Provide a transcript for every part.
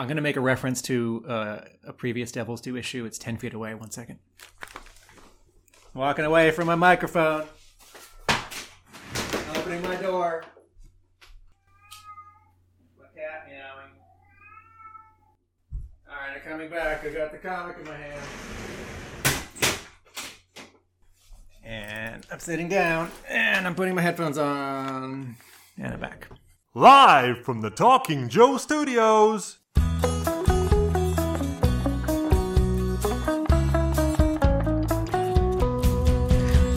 I'm going to make a reference to uh, a previous Devil's Due issue. It's 10 feet away. One second. Walking away from my microphone. Opening my door. My cat meowing. Alright, I'm coming back. I got the comic in my hand. And I'm sitting down, and I'm putting my headphones on, and I'm back. Live from the Talking Joe Studios.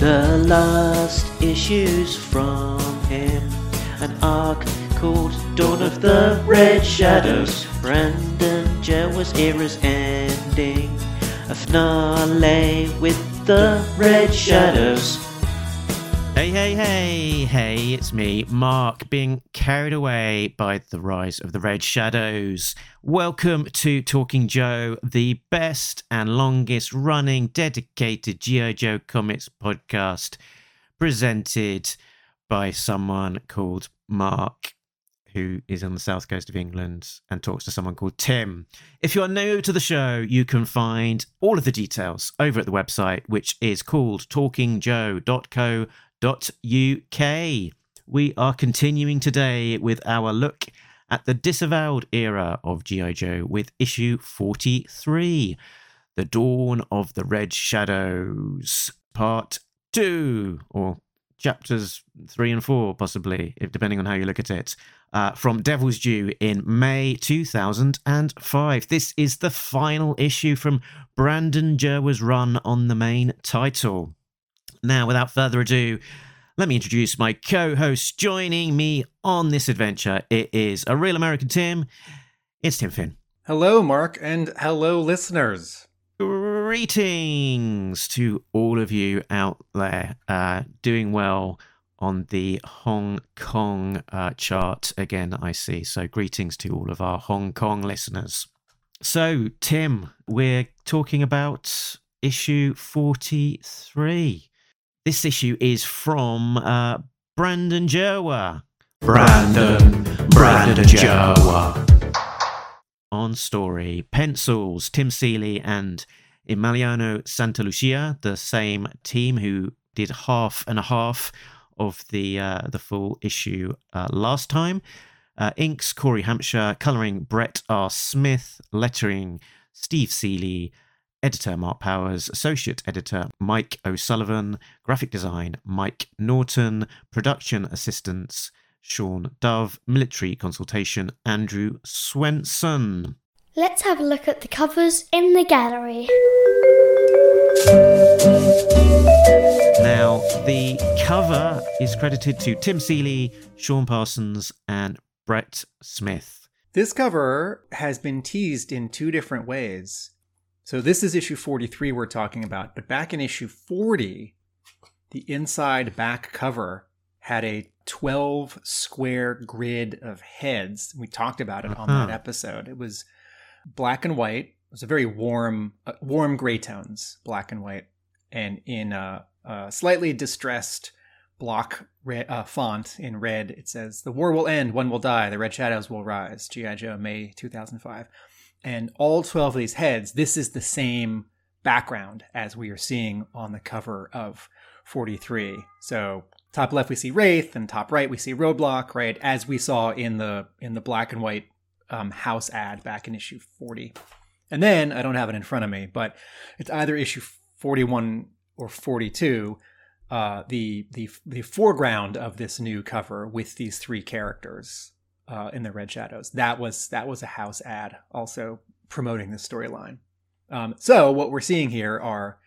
The last issues from him, an arc called Dawn of the Red Shadows. Brandon Jerwa's era's ending, a finale with the Red Shadows. Hey, hey, hey, hey, it's me, Mark, being carried away by the rise of the Red Shadows. Welcome to Talking Joe, the best and longest running dedicated G.I. Joe comics podcast, presented by someone called Mark, who is on the south coast of England and talks to someone called Tim. If you are new to the show, you can find all of the details over at the website, which is called talkingjoe.co uk. We are continuing today with our look at the disavowed era of G.I. Joe with issue 43 The Dawn of the Red Shadows, part 2, or chapters 3 and 4, possibly, if depending on how you look at it. Uh, from Devil's Due in May 2005. This is the final issue from Brandon Jerwa's run on the main title. Now, without further ado, let me introduce my co host joining me on this adventure. It is a real American Tim. It's Tim Finn. Hello, Mark, and hello, listeners. Greetings to all of you out there uh, doing well on the Hong Kong uh, chart again, I see. So, greetings to all of our Hong Kong listeners. So, Tim, we're talking about issue 43. This issue is from uh, Brandon Jerwa. Brandon, Brandon Jerwa. On story, pencils, Tim Seeley and Emiliano Santalucia, the same team who did half and a half of the uh, the full issue uh, last time. Uh, inks, Cory Hamscher, coloring Brett R. Smith, lettering Steve Seeley, editor Mark Powers, associate editor Mike O'Sullivan, graphic design Mike Norton, production assistants Sean Dove, military consultation Andrew Swenson. Let's have a look at the covers in the gallery. Now, the cover is credited to Tim Seeley, Sean Parsons, and Brett Smith. This cover has been teased in two different ways. So this is issue 43 we're talking about, but back in issue 40, the inside back cover had a 12 square grid of heads. We talked about it on that Uh-huh. episode. It was black and white. It was a very warm, uh, warm gray tones, black and white, and in a, a slightly distressed block red, uh, font in red, it says, "The war will end. One will die. The red shadows will rise." GI Joe, May 2005 and all 12 of these heads, this is the same background as we are seeing on the cover of 43. So top left we see Wraith, and top right we see Roadblock, right? As we saw in the in the black and white um, house ad back in issue 40. And then I don't have it in front of me, but it's either issue 41 or 42. Uh, the the the foreground of this new cover with these three characters uh, in the Red Shadows. That was that was a house ad, also promoting the storyline. Um, so what we're seeing here are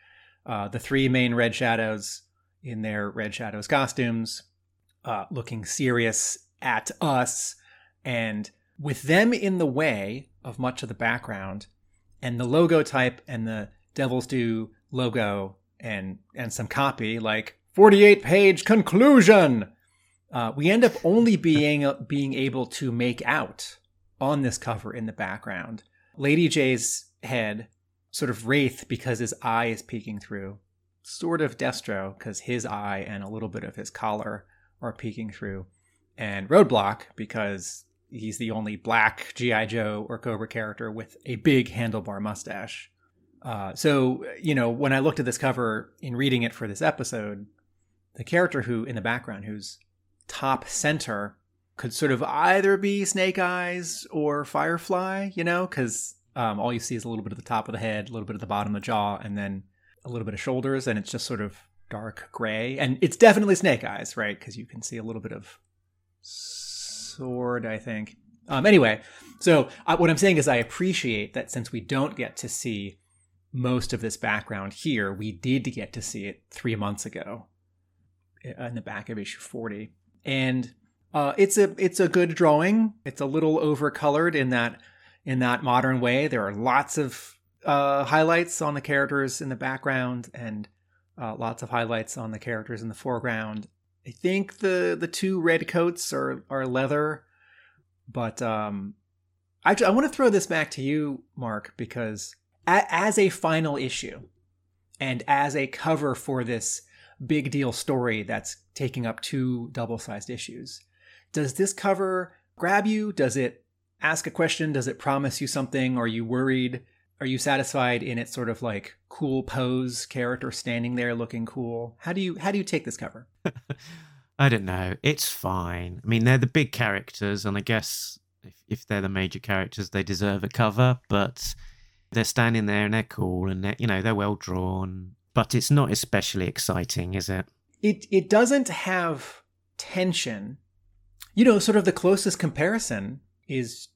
uh, the three main Red Shadows in their Red Shadows costumes, uh, looking serious at us, and with them in the way of much of the background, and the logo type and the Devil's Due logo and and some copy like 48 page conclusion uh, we end up only being being able to make out on this cover in the background. Lady J's head, sort of Wraith because his eye is peeking through, sort of Destro because his eye and a little bit of his collar are peeking through, and Roadblock because he's the only black GI Joe or Cobra character with a big handlebar mustache. Uh, so you know, when I looked at this cover in reading it for this episode, the character who in the background, who's top center, could sort of either be Snake Eyes or Firefly. You know, because um, all you see is a little bit of the top of the head, a little bit of the bottom of the jaw, and then a little bit of shoulders, and it's just sort of dark gray. And it's definitely Snake Eyes, right? Because you can see a little bit of sword, I think. Um, anyway, so I, what I'm saying is I appreciate that since we don't get to see most of this background here, we did get to see it three months ago in the back of issue 40. And uh, it's a it's a good drawing. It's a little overcolored in that in that modern way. There are lots of uh, highlights on the characters in the background and uh, lots of highlights on the characters in the foreground. I think the the two red coats are are leather, but um, I I want to throw this back to you, Mark, because a, as a final issue and as a cover for this big deal story that's taking up two double sized issues, does this cover grab you? Does it ask a question? Does it promise you something? Are you worried? Are you satisfied in its sort of like cool pose character standing there looking cool? How do you how do you take this cover? I don't know. It's fine. I mean, they're the big characters, and I guess if, if they're the major characters, they deserve a cover. But they're standing there and they're cool, and they're, you know they're well drawn. But it's not especially exciting, is it? It it doesn't have tension. You know, sort of the closest comparison is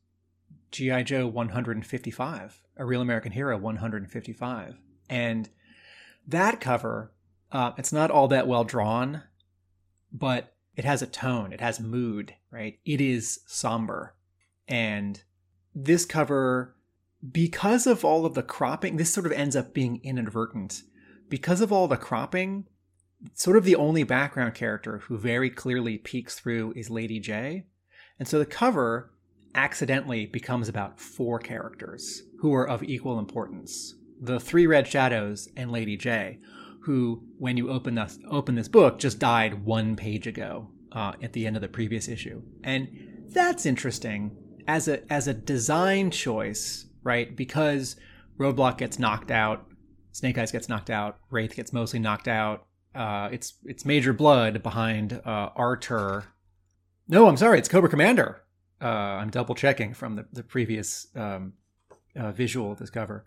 G.I. Joe 155, A Real American Hero 155. And that cover, uh, it's not all that well drawn, but it has a tone, it has mood, right? It is somber. And this cover, because of all of the cropping, this sort of ends up being inadvertent. Because of all the cropping, sort of the only background character who very clearly peeks through is Lady J. And so the cover accidentally becomes about four characters who are of equal importance. The three red shadows and lady j who when you open this open this book just died one page ago uh, at the end of the previous issue. And that's interesting. As a as a design choice right because roadblock gets knocked out snake eyes gets knocked out wraith gets mostly knocked out uh, it's it's major blood behind uh, artur no i'm sorry it's cobra commander uh, I'm double checking from the, the previous um, uh, visual of this cover.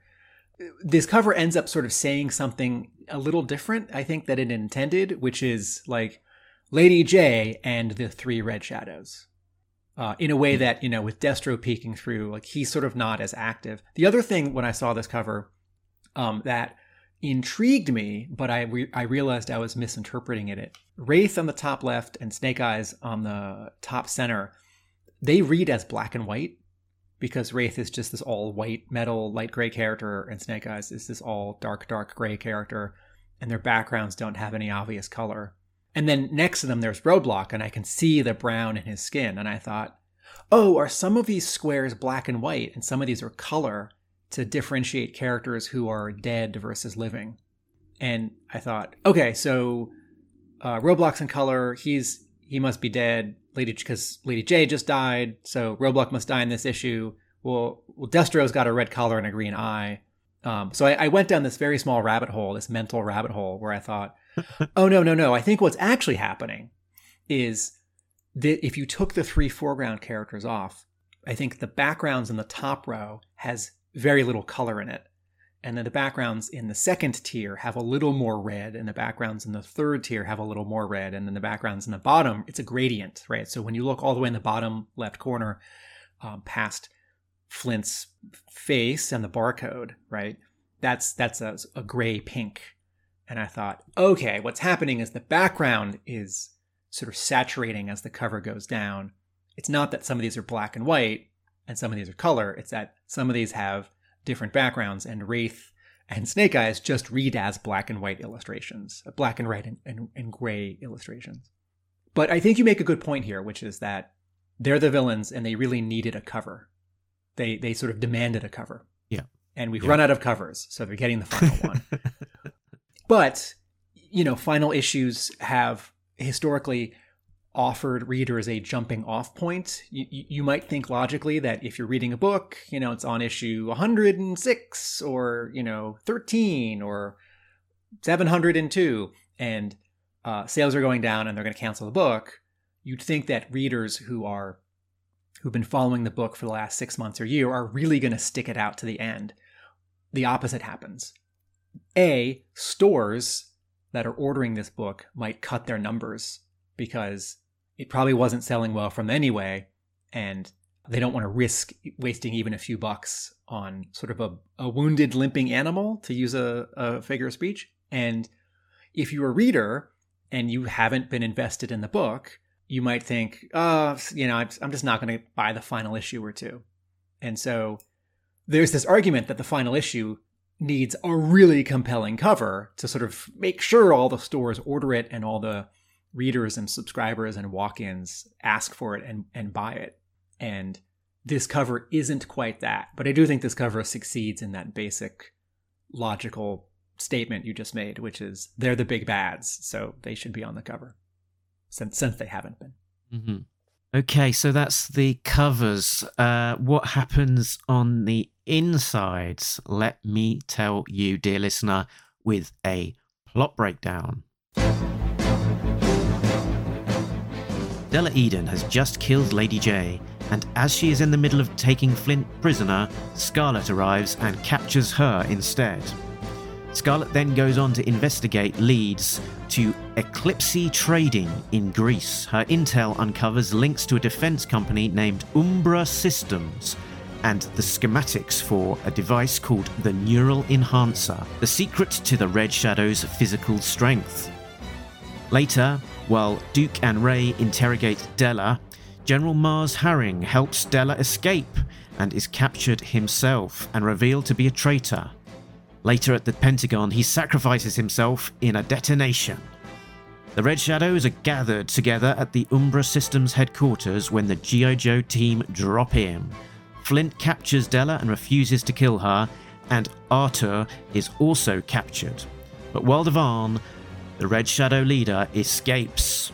This cover ends up sort of saying something a little different, I think, that it intended, which is like Lady J and the three red shadows. Uh, in a way that, you know, with Destro peeking through, like he's sort of not as active. The other thing when I saw this cover um, that intrigued me, but I, re- I realized I was misinterpreting it. Wraith on the top left and Snake Eyes on the top center they read as black and white because Wraith is just this all white metal light gray character and Snake Eyes is this all dark dark gray character and their backgrounds don't have any obvious color. And then next to them there's Roadblock and I can see the brown in his skin and I thought, "Oh, are some of these squares black and white and some of these are color to differentiate characters who are dead versus living?" And I thought, "Okay, so uh, Roadblock's in color, he's he must be dead. Lady because Lady J just died, so Roadblock must die in this issue. Well, well, Destro's got a red collar and a green eye. Um, so I, I went down this very small rabbit hole, this mental rabbit hole, where I thought, oh no, no, no. I think what's actually happening is that if you took the three foreground characters off, I think the backgrounds in the top row has very little color in it. And then the backgrounds in the second tier have a little more red and the backgrounds in the third tier have a little more red and then the backgrounds in the bottom it's a gradient right? So when you look all the way in the bottom left corner um, past flint's face and the barcode right that's that's a, a gray pink. And i thought okay what's happening is the background is sort of saturating as the cover goes down. It's not that some of these are black and white and some of these are color it's that some of these have different backgrounds, and Wraith and Snake Eyes just read as black and white illustrations, uh, black and white and, and, and gray illustrations. But I think you make a good point here, which is that they're the villains and they really needed a cover. They they sort of demanded a cover. Yeah. And we've Yeah. run out of covers, so they're getting the final one. But, you know, final issues have historically offered readers a jumping off point. You, you might think logically that if you're reading a book, you know, it's on issue 106 or, you know, 13 or 702 and uh, sales are going down and they're going to cancel the book. You'd think that readers who are who've been following the book for the last six months or year are really going to stick it out to the end. The opposite happens. A, stores that are ordering this book might cut their numbers because it probably wasn't selling well from anyway, and they don't want to risk wasting even a few bucks on sort of a, a wounded, limping animal, to use a, a figure of speech. And if you're a reader and you haven't been invested in the book, you might think, oh, you know, I'm just not going to buy the final issue or two. And so there's this argument that the final issue needs a really compelling cover to sort of make sure all the stores order it and all the readers and subscribers and walk-ins ask for it and, and buy it. And this cover isn't quite that. But I do think this cover succeeds in that basic logical statement you just made, which is they're the big bads, so they should be on the cover. Since since they haven't been. Mm-hmm. Okay, so that's the covers. Uh, what happens on the insides? Let me tell you, dear listener, with a plot breakdown. Della Eden has just killed Lady J, and as she is in the middle of taking Flint prisoner, Scarlet arrives and captures her instead. Scarlet then goes on to investigate leads to Eclipse Trading in Greece. Her intel uncovers links to a defense company named Umbra Systems and the schematics for a device called the Neural Enhancer, the secret to the Red Shadow's physical strength. Later, while Duke and Ray interrogate Della, General Mars Herring helps Della escape and is captured himself and revealed to be a traitor. Later at the Pentagon, he sacrifices himself in a detonation. The Red Shadows are gathered together at the Umbra Systems headquarters when the G.I. Joe team drop in. Flint captures Della and refuses to kill her, and Artur is also captured. But Wilder Vaughn, the Red Shadow leader, escapes.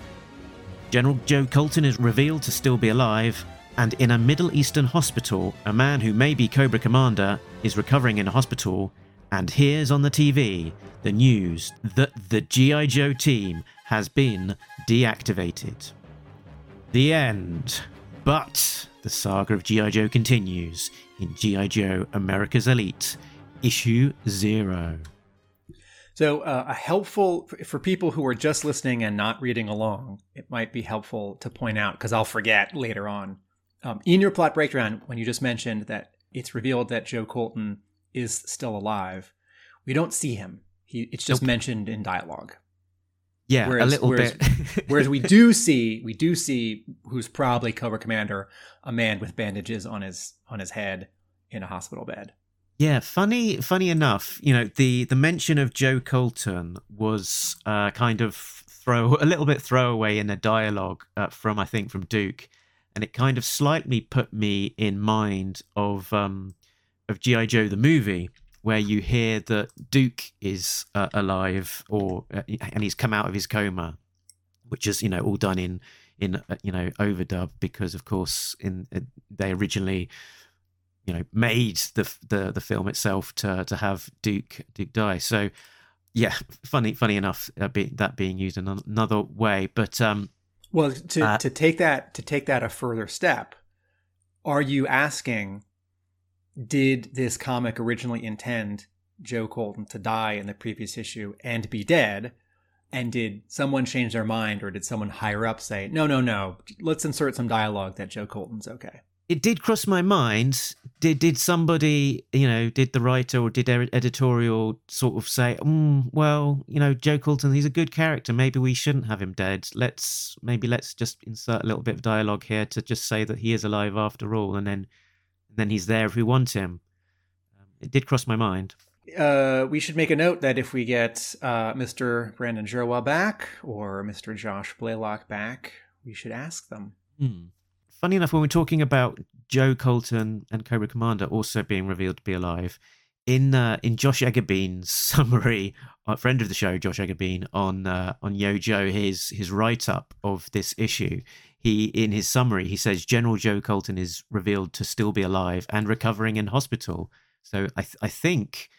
General Joe Colton is revealed to still be alive, and in a Middle Eastern hospital, a man who may be Cobra Commander is recovering in a hospital and hears on the TV the news that the G.I. Joe team has been deactivated. The end. But the saga of G.I. Joe continues in G.I. Joe America's Elite, issue zero. So, uh, a helpful for people who are just listening and not reading along, it might be helpful to point out because I'll forget later on. Um, in your plot breakdown, when you just mentioned that it's revealed that Joe Colton is still alive. We don't see him. He it's just nope. mentioned in dialogue. Yeah, whereas, a little whereas, bit. whereas we do see we do see who's probably Cobra Commander, a man with bandages on his on his head in a hospital bed. Yeah, funny funny enough, you know, the the mention of Joe Colton was uh, kind of throw a little bit throwaway in a dialogue uh, from I think from Duke, and it kind of slightly put me in mind of um, of GI Joe the movie, where you hear that Duke is uh, alive or uh, and he's come out of his coma, which is you know all done in in uh, you know overdub because of course in uh, they originally you know made the the the film itself to to have Duke Duke die. So yeah, funny funny enough uh, be, that being used in another way, but um. Well, to, uh, to take that to take that a further step, are you asking did this comic originally intend Joe Colton to die in the previous issue and be dead? And did someone change their mind or did someone higher up say, no, no, no, let's insert some dialogue that Joe Colton's okay? It did cross my mind. Did did somebody, you know, did the writer or did editorial sort of say, mm, well, you know, Joe Colton, he's a good character. Maybe we shouldn't have him dead. Let's maybe let's just insert a little bit of dialogue here to just say that he is alive after all, and then and then he's there if we want him. Um, it did cross my mind. Uh, we should make a note that if we get uh, Mr. Brandon Jerwa back or Mr. Josh Blaylock back, we should ask them. Hmm. Funny enough, when we're talking about Joe Colton and Cobra Commander also being revealed to be alive, in uh, in Josh Eggerbean's summary, a friend of the show, Josh Eggerbean, on uh, on YoJoe, his his write up of this issue, he in his summary he says General Joe Colton is revealed to still be alive and recovering in hospital. So I th- I think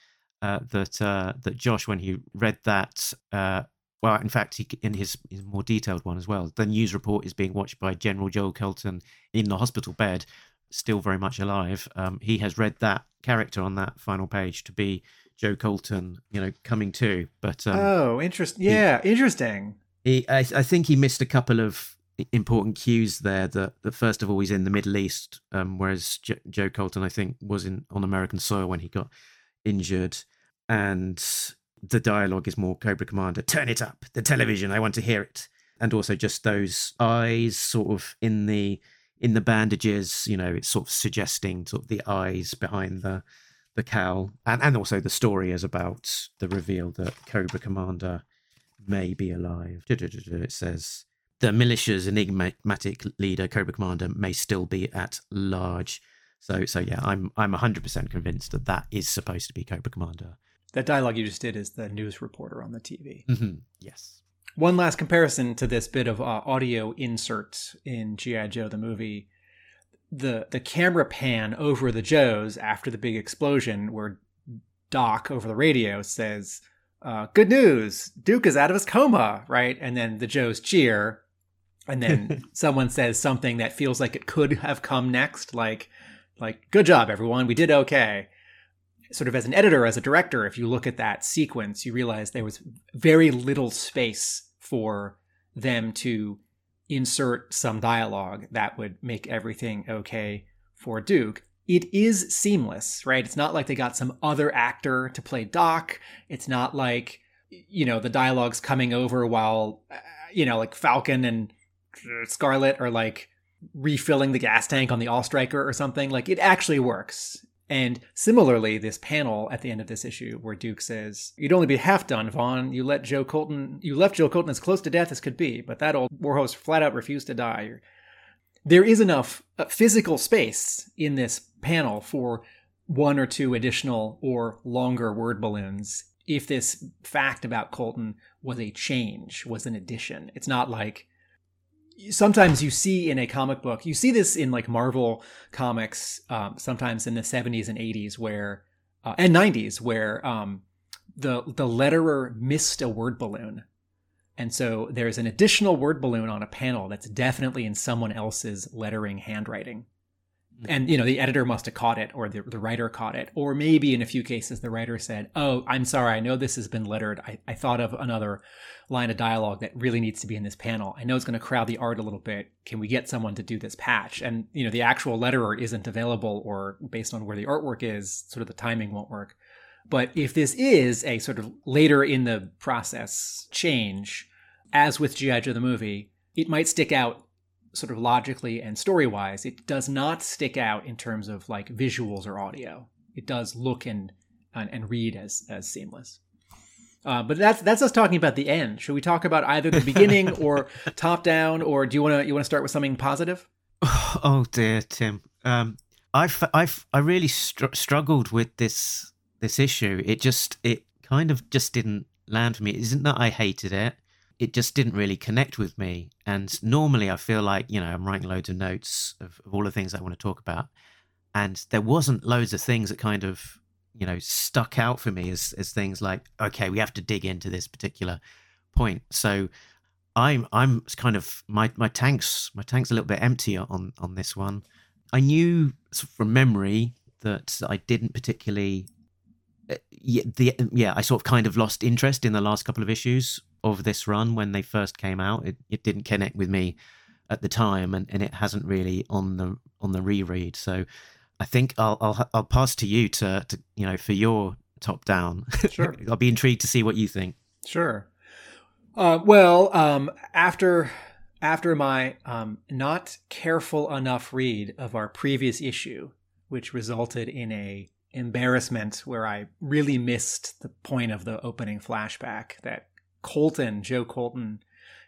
uh, that uh, that Josh, when he read that, uh, well, in fact, he, in his, his more detailed one as well, the news report is being watched by General Joe Colton in the hospital bed, still very much alive. Um, he has read that character on that final page to be Joe Colton, you know, coming to. But um, oh, interesting. Yeah, interesting. he, I, I think he missed a couple of important cues there. That, that first of all, he's in the Middle East, um, whereas Jo- Joe Colton, I think, was in on American soil when he got injured, and the dialogue is more Cobra Commander. Turn it up, the hmm. television. I want to hear it. And also just those eyes, sort of in the in the bandages. You know, it's sort of suggesting sort of the eyes behind the the cowl, and and also the story is about the reveal that Cobra Commander may be alive. It says the militia's enigmatic leader, Cobra Commander, may still be at large. So, so yeah, I'm I'm 100% convinced that that is supposed to be Cobra Commander. That dialogue you just did is the news reporter on the TV. hmm Yes. One last comparison to this bit of uh, audio insert in GI Joe the movie. The the camera pan over the Joes after the big explosion, where Doc over the radio says, uh, "Good news, Duke is out of his coma," right? And then the Joes cheer, and then someone says something that feels like it could have come next, like like "Good job, everyone, we did okay." Sort of as an editor, as a director, if you look at that sequence, you realize there was very little space for them to insert some dialogue that would make everything okay for Duke. It is seamless, right? It's not like they got some other actor to play Doc. It's not like, you know, the dialogue's coming over while, uh, you know, like Falcon and Scarlet are like refilling the gas tank on the AWE Striker or something. Like it actually works. And similarly, this panel at the end of this issue where Duke says, You'd only be half done, Vaughn. You let Joe Colton you left Joe Colton as close to death as could be, but that old warhorse flat out refused to die. There is enough uh, physical space in this panel for one or two additional or longer word balloons if this fact about Colton was a change, was an addition. It's not like sometimes you see in a comic book you see this in like marvel comics um, sometimes in the 70s and 80s where uh, and 90s where um, the the letterer missed a word balloon. And so there's an additional word balloon on a panel that's definitely in someone else's lettering handwriting Mm-hmm. and you know the editor must have caught it or the, the writer caught it. Or maybe in a few cases the writer said oh i'm sorry i know this has been lettered i, I thought of another line of dialogue that really needs to be in this panel. I know it's going to crowd the art a little bit. Can we get someone to do this patch? And you know the actual letterer isn't available or based on where the artwork is sort of the timing won't work. But if this is a sort of later in the process change as with gi joe the movie it might stick out sort of logically and story wise, it does not stick out in terms of like visuals or audio. It does look and and, and read as as seamless. Uh, but that's that's us talking about the end. Should we talk about either the beginning or top down, or do you want to you want to start with something positive? Oh dear, Tim. Um, I've I've I really str- struggled with this this issue. It just it kind of just didn't land for me. It isn't that I hated it. It just didn't really connect with me. And normally I feel like, you know, I'm writing loads of notes of, of all the things I want to talk about. And there wasn't loads of things that kind of, you know, stuck out for me as, as things like, okay, we have to dig into this particular point. So I'm I'm kind of my, my tanks my tank's a little bit empty on on this one. I knew from memory that I didn't particularly uh, yeah, the yeah, I sort of kind of lost interest in the last couple of issues of this run when they first came out. It it didn't connect with me at the time, and, and it hasn't really on the on the reread. So I think I'll I'll I'll pass to you to to you know for your top down. Sure. I'll be intrigued to see what you think. Sure. Uh, well, um, after after my um, not careful enough read of our previous issue, which resulted in a embarrassment where I really missed the point of the opening flashback that Colton, Joe Colton,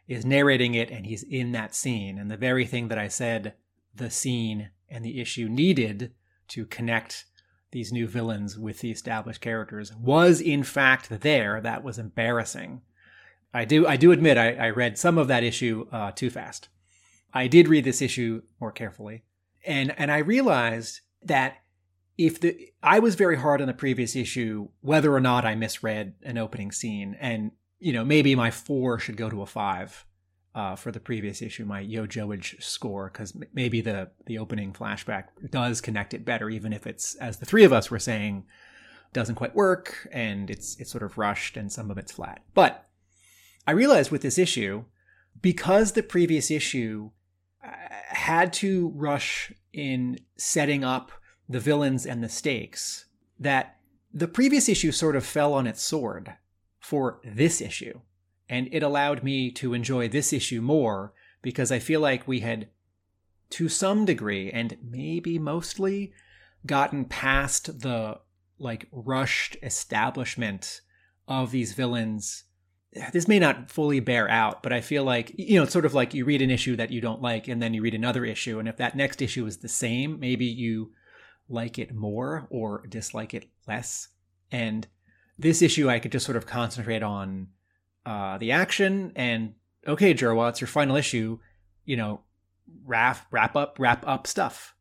is narrating it and he's in that scene. And the very thing that I said the scene and the issue needed to connect these new villains with the established characters was in fact there. That was embarrassing. I do I do admit I, I read some of that issue uh, too fast. I did read this issue more carefully, and and I realized that if the I was very hard on the previous issue whether or not I misread an opening scene, and you know maybe my four should go to a five uh, for the previous issue, my Yo Joage score, because m- maybe the the opening flashback does connect it better, even if it's as the three of us were saying doesn't quite work and it's it's sort of rushed and some of it's flat. But I realized with this issue, because the previous issue uh, had to rush in setting up the villains and the stakes, that the previous issue sort of fell on its sword for this issue. And it allowed me to enjoy this issue more because I feel like we had, to some degree, and maybe mostly, gotten past the like rushed establishment of these villains this may not fully bear out, but I feel like, you know, it's sort of like you read an issue that you don't like and then you read another issue. And if that next issue is the same, maybe you like it more or dislike it less. And this issue, I could just sort of concentrate on uh, the action and, okay, Jerwa, it's your final issue, you know, wrap, wrap up, wrap up stuff.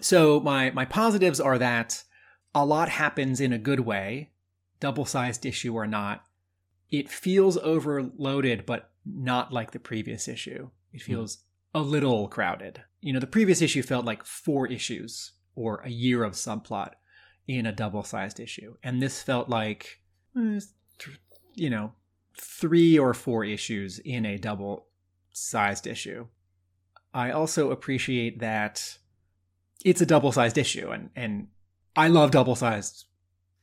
So my, my positives are that a lot happens in a good way, double sized issue or not it feels overloaded, but not like the previous issue. It feels mm. a little crowded. You know, the previous issue felt like four issues or a year of subplot in a double sized issue. And this felt like, eh, you know, three or four issues in a double sized issue. I also appreciate that it's a double sized issue and, and I love double sized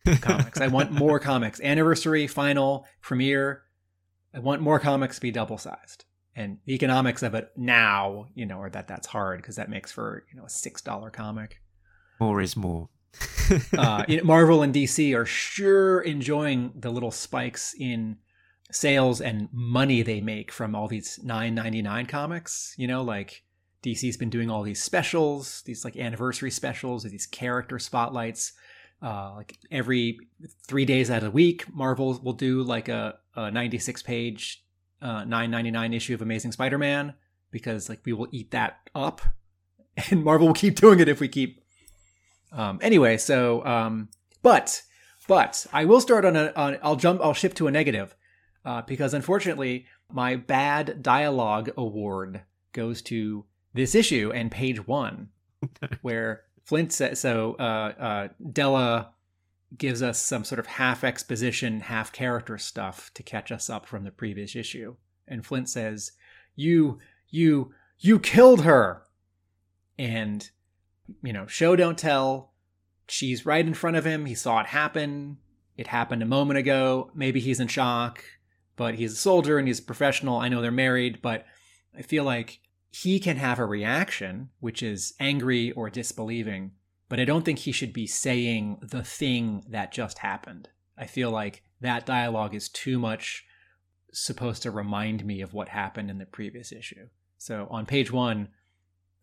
comics. I want more comics. Anniversary, final, premiere. I want more comics to be double sized. And the economics of it now, you know, or that that's hard because that makes for you know a six dollar comic. More is more. uh, Marvel and DC are sure enjoying the little spikes in sales and money they make from all these nine ninety nine comics. You know, like DC's been doing all these specials, these like anniversary specials, these character spotlights uh, like every three days out of the week, Marvel will do like a, a 96 page, uh, 9.99 issue of Amazing Spider-Man because like we will eat that up, and Marvel will keep doing it if we keep. Um, anyway, so um, but but I will start on a on, I'll jump I'll shift to a negative uh, because unfortunately my bad dialogue award goes to this issue and page one, where Flint says so. Uh, uh, Della gives us some sort of half exposition, half character stuff to catch us up from the previous issue, and Flint says, "You, you, you killed her," and you know, show don't tell. She's right in front of him. He saw it happen. It happened a moment ago. Maybe he's in shock, but he's a soldier and he's a professional. I know they're married, but I feel like he can have a reaction, which is angry or disbelieving, but I don't think he should be saying the thing that just happened. I feel like that dialogue is too much supposed to remind me of what happened in the previous issue. So on page one,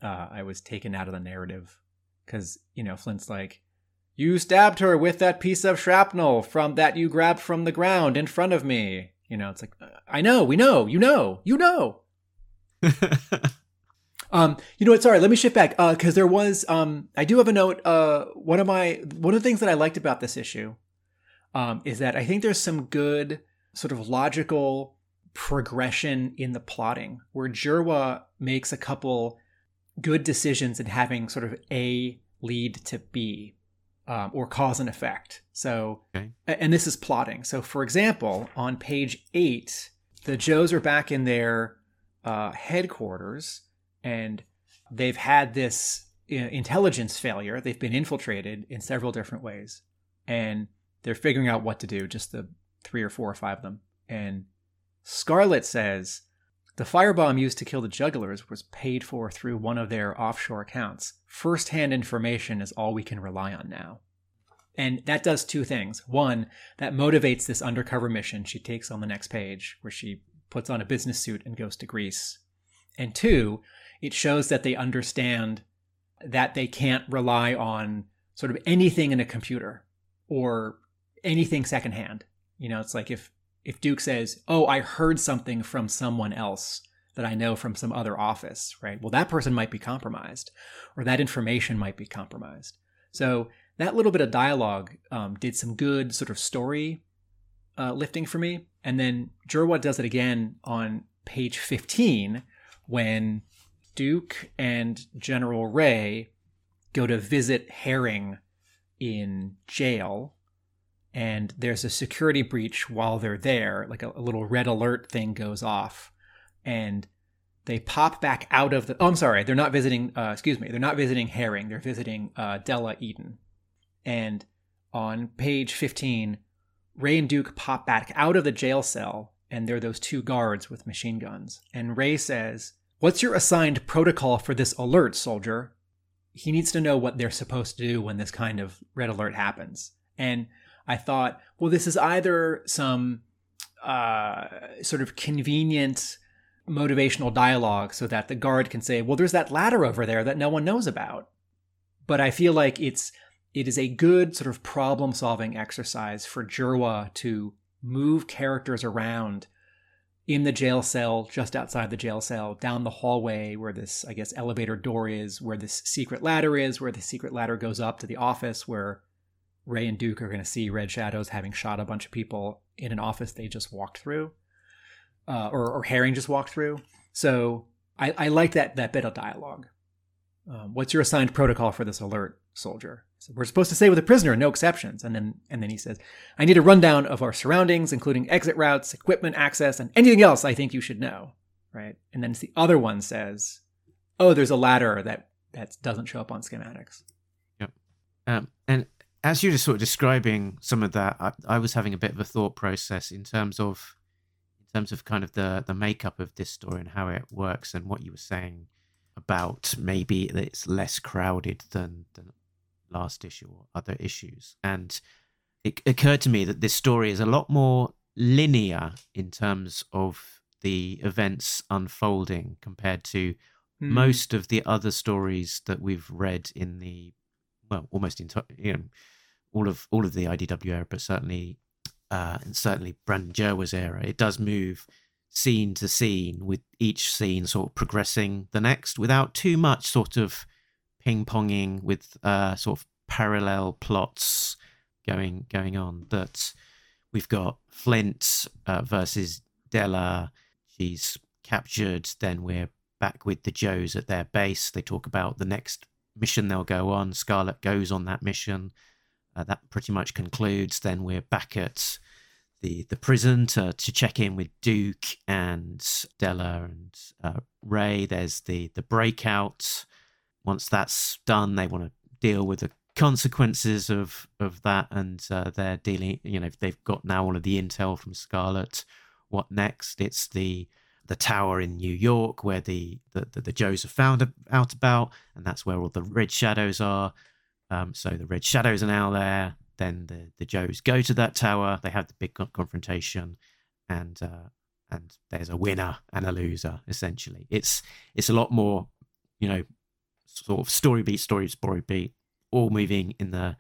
uh, I was taken out of the narrative because, you know, Flint's like, You stabbed her with that piece of shrapnel from that you grabbed from the ground in front of me. You know, it's like, I know, we know, you know, you know. um, you know what? Sorry, let me shift back because uh, there was. Um, I do have a note. Uh, one of my one of the things that I liked about this issue um, is that I think there's some good sort of logical progression in the plotting where Jerwa makes a couple good decisions and having sort of A lead to B um, or cause and effect. So, okay. and this is plotting. So, for example, on page eight, the Joes are back in their uh, headquarters and they've had this intelligence failure. They've been infiltrated in several different ways and they're figuring out what to do, just the three or four or five of them. And Scarlet says the firebomb used to kill the jugglers was paid for through one of their offshore accounts. First hand information is all we can rely on now. And that does two things. One, that motivates this undercover mission she takes on the next page, where she puts on a business suit and goes to Greece. And two, it shows that they understand that they can't rely on sort of anything in a computer or anything secondhand. You know, it's like if if Duke says, "Oh, I heard something from someone else that I know from some other office," right? Well, that person might be compromised, or that information might be compromised. So that little bit of dialogue um, did some good sort of story uh, lifting for me. And then Jerwa does it again on page 15 when Duke and General Ray go to visit Herring in jail. And there's a security breach while they're there, like a, a little red alert thing goes off. And they pop back out of the. Oh, I'm sorry. They're not visiting. Uh, excuse me. They're not visiting Herring. They're visiting uh, Della Eden. And on page 15, Ray and Duke pop back out of the jail cell, and there are those two guards with machine guns. And Ray says, What's your assigned protocol for this alert, soldier? He needs to know what they're supposed to do when this kind of red alert happens. And I thought, well, this is either some uh, sort of convenient motivational dialogue so that the guard can say, well, there's that ladder over there that no one knows about. But I feel like it's it is a good sort of problem solving exercise for Jerwa to move characters around in the jail cell, just outside the jail cell, down the hallway where this, I guess, elevator door is, where this secret ladder is, where the secret ladder goes up to the office where Ray and Duke are going to see Red Shadows having shot a bunch of people in an office they just walked through, uh, or, or Herring just walked through. So I, I like that that bit of dialogue. Um, what's your assigned protocol for this alert, soldier? So we're supposed to stay with the prisoner, no exceptions. And then and then he says, I need a rundown of our surroundings, including exit routes, equipment access, and anything else I think you should know. Right. And then the other one says, Oh, there's a ladder that that doesn't show up on schematics. Yep. Um, and as you're just sort of describing some of that, I, I was having a bit of a thought process in terms of in terms of kind of the the makeup of this story and how it works and what you were saying about maybe that it's less crowded than than last issue or other issues. And it occurred to me that this story is a lot more linear in terms of the events unfolding compared to Hmm. most of the other stories that we've read in the well almost entire you know all of all of the IDW era but certainly uh and certainly Brandon Jerwa's era it does move scene to scene with each scene sort of progressing the next without too much sort of ping ponging with uh sort of parallel plots going going on that we've got Flint uh, versus Della she's captured then we're back with the Joes at their base. They talk about the next mission they'll go on. Scarlet goes on that mission. Uh, that pretty much concludes. Then we're back at the the prison to, to check in with Duke and Della and uh, Ray. There's the the breakout. Once that's done, they want to deal with the consequences of of that, and uh, they're dealing. You know, they've got now all of the intel from Scarlet. What next? It's the the tower in New York where the the, the, the Joes have found out about, and that's where all the red shadows are. Um, so the red shadows are now there. Then the the Joes go to that tower. They have the big confrontation, and uh, and there's a winner and a loser. Essentially, it's it's a lot more, you know, sort of story beat, story story beat, all moving in the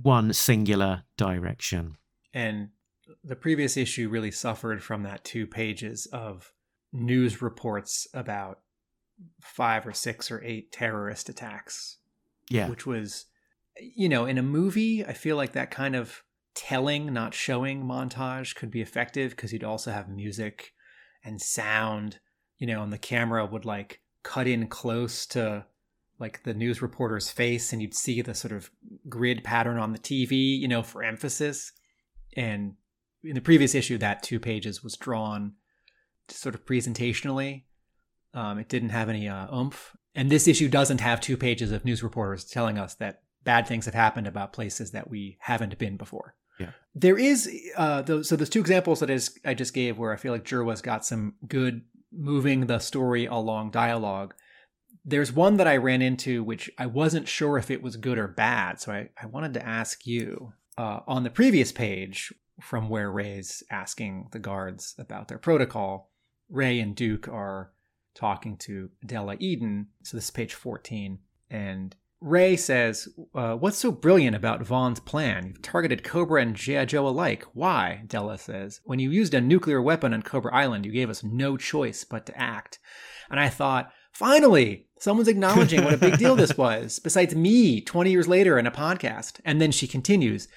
one singular direction. And the previous issue really suffered from that two pages of news reports about five or six or eight terrorist attacks, Yeah, which was, you know, in a movie, I feel like that kind of telling, not showing montage could be effective because you'd also have music and sound, you know, and the camera would like cut in close to like the news reporter's face and you'd see the sort of grid pattern on the TV, you know, for emphasis. And in the previous issue, that two pages was drawn sort of presentationally. Um, it didn't have any uh, oomph. And this issue doesn't have two pages of news reporters telling us that bad things have happened about places that we haven't been before. Yeah. There is, uh, those, so there's two examples that is, I just gave where I feel like Jerwa's got some good moving the story along dialogue. There's one that I ran into which I wasn't sure if it was good or bad. So I, I wanted to ask you uh, on the previous page from where Ray's asking the guards about their protocol. Ray and Duke are talking to Della Eden. So this is page 14. And Ray says, uh, What's so brilliant about Vaughn's plan? You've targeted Cobra and G.I. Joe alike. Why? Della says. When you used a nuclear weapon on Cobra Island, you gave us no choice but to act. And I thought, finally, someone's acknowledging what a big deal this was, besides me 20 years later in a podcast. And then she continues,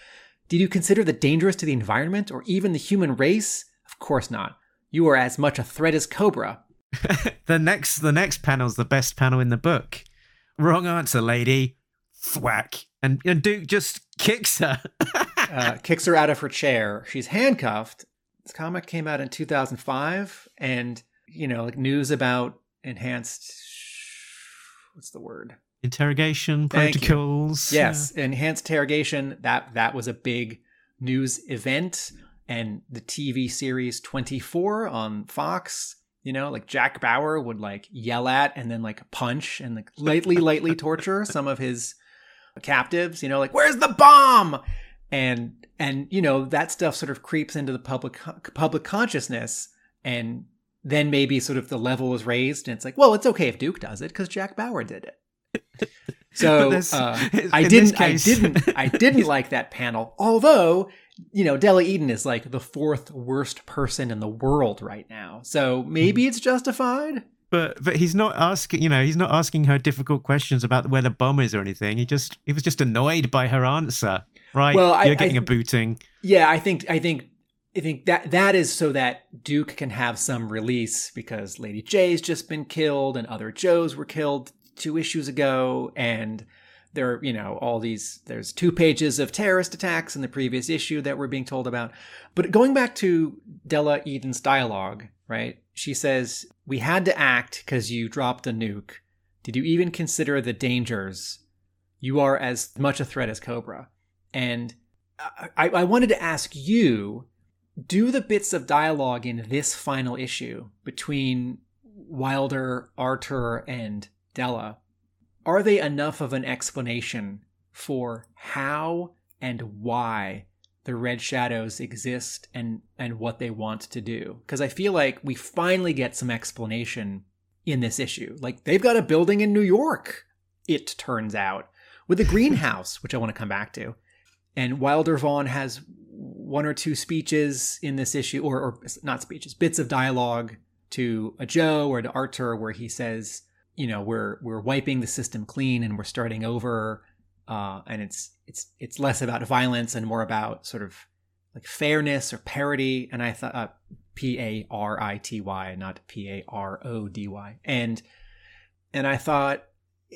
Did you consider the dangerous to the environment or even the human race? Of course not. You are as much a threat as Cobra. the next the next panel's the best panel in the book. Wrong answer, lady. Thwack. And, and Duke just kicks her. uh, kicks her out of her chair. She's handcuffed. This comic came out in 2005, and you know, like news about enhanced. What's the word? Interrogation Thank you. protocols. Yes, enhanced interrogation. That that was a big news event, and the TV series 24 on Fox. You know, like Jack Bauer would like yell at and then like punch and like lightly, lightly torture some of his captives. You know, like where's the bomb? And and you know that stuff sort of creeps into the public public consciousness, and then maybe sort of the level is raised, and it's like, well, it's okay if Duke does it because Jack Bauer did it. So this- uh, I didn't, case- I didn't, I didn't like that panel. Although, you know, Della Eden is like the fourth worst person in the world right now. So maybe Hmm. it's justified. But but he's not asking, you know, he's not asking her difficult questions about where the bomb is or anything. He just he was just annoyed by her answer. Right? Well, I- You're getting I- a booting. Yeah, I think, I think, I think that that is so that Duke can have some release because Lady J's just been killed and other Joes were killed two issues ago, and there, are, you know, all these. There's two pages of terrorist attacks in the previous issue that we're being told about. But going back to Della Eden's dialogue, right? She says, "We had to act because you dropped a nuke. Did you even consider the dangers? You are as much a threat as Cobra." And I, I wanted to ask you do the bits of dialogue in this final issue between Wilder, Arthur, and Della are they enough of an explanation for how and why the red shadows exist and and what they want to do? Because i feel like we finally get some explanation in this issue. Like they've got a building in new york it turns out with a greenhouse which i want to come back to. And Wilder Vaughn has one or two speeches in this issue, or, or not speeches, bits of dialogue to a Joe or to Arthur, where he says, you know, we're we're wiping the system clean and we're starting over, uh, and it's it's it's less about violence and more about sort of like fairness or parity. And I thought uh, P A R I T Y, not P A R O D Y, and and I thought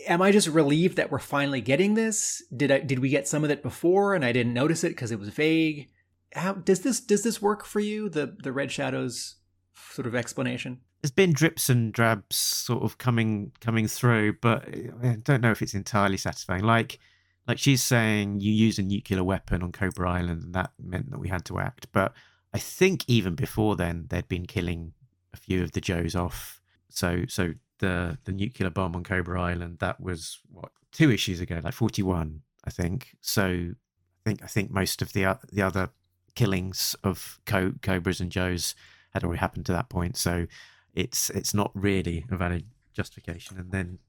am I just relieved that we're finally getting this? Did I did we get some of it before and I didn't notice it because it was vague? How does this does this work for you? The the red shadows sort of explanation. There's been drips and drabs sort of coming coming through, but eh, I don't know if it's entirely satisfying. Like like she's saying you use a nuclear weapon on Cobra Island and that meant that we had to act. But I think even before then they'd been killing a few of the Joes off. So so the the nuclear bomb on Cobra Island that was what two issues ago, like forty one, I think. So I think I think most of the the other killings of co- Cobras and Joes had already happened to that point. So it's it's not really a valid justification. And then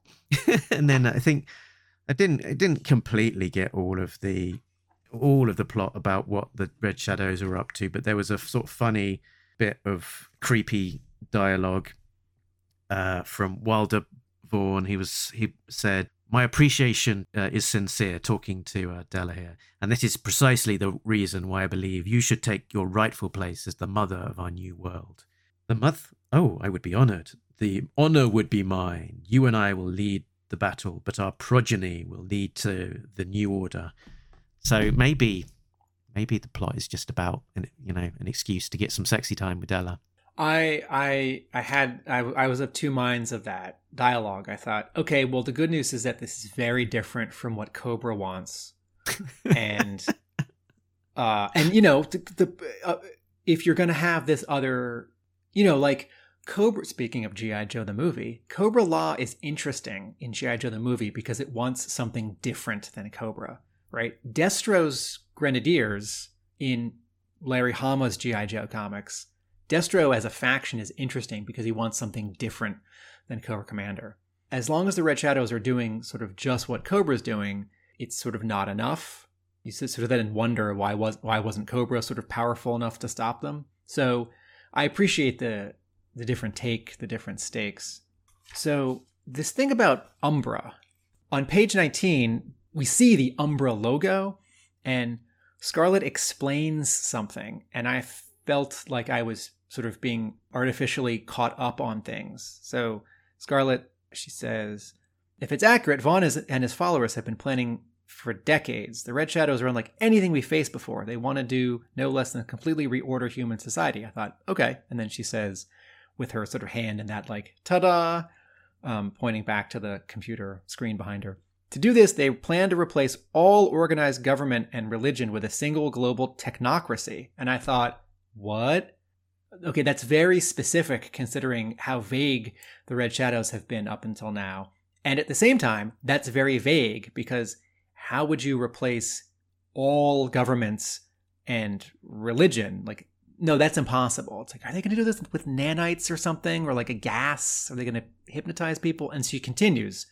and then I think I didn't I didn't completely get all of the all of the plot about what the Red Shadows were up to, but there was a sort of funny bit of creepy dialogue uh, from Wilder Vaughn. He was he said, "My appreciation uh, is sincere." Talking to uh, Della here, and this is precisely the reason why I believe you should take your rightful place as the mother of our new world. The mother? Oh, I would be honored. The honor would be mine. You and I will lead the battle, but our progeny will lead to the new order. So maybe, maybe the plot is just about, an, you know, an excuse to get some sexy time with Della. I I I had I, I was of two minds of that dialogue. I thought, okay, well, the good news is that this is very different from what Cobra wants, and uh, and you know, the, the uh, if you're gonna have this other, you know, like Cobra. Speaking of GI Joe the movie, Cobra-La is interesting in GI Joe the movie because it wants something different than Cobra, right? Destro's Grenadiers in Larry Hama's GI Joe comics. Destro as a faction is interesting because he wants something different than Cobra Commander. as long as the Red Shadows are doing sort of just what Cobra's doing, it's sort of not enough. You sort of then wonder why was why wasn't Cobra sort of powerful enough to stop them. So I appreciate the the different take, the different stakes. So this thing about Umbra on page 19, we see the Umbra logo, and Scarlet explains something, and I felt like I was sort of being artificially caught up on things. So Scarlet, she says, if it's accurate, Vaughn and his followers have been planning for decades. The Red Shadows are unlike anything we faced before. They want to do no less than completely reorder human society. I thought, okay. And then she says, with her sort of hand in that, like, ta da, um, pointing back to the computer screen behind her. To do this, they plan to replace all organized government and religion with a single global technocracy. And I thought, what? Okay, that's very specific considering how vague the Red Shadows have been up until now. And at the same time, that's very vague because how would you replace all governments and religion? Like, no, that's impossible. It's like, are they going to do this with nanites or something, or like a gas? Are they going to hypnotize people? And she continues,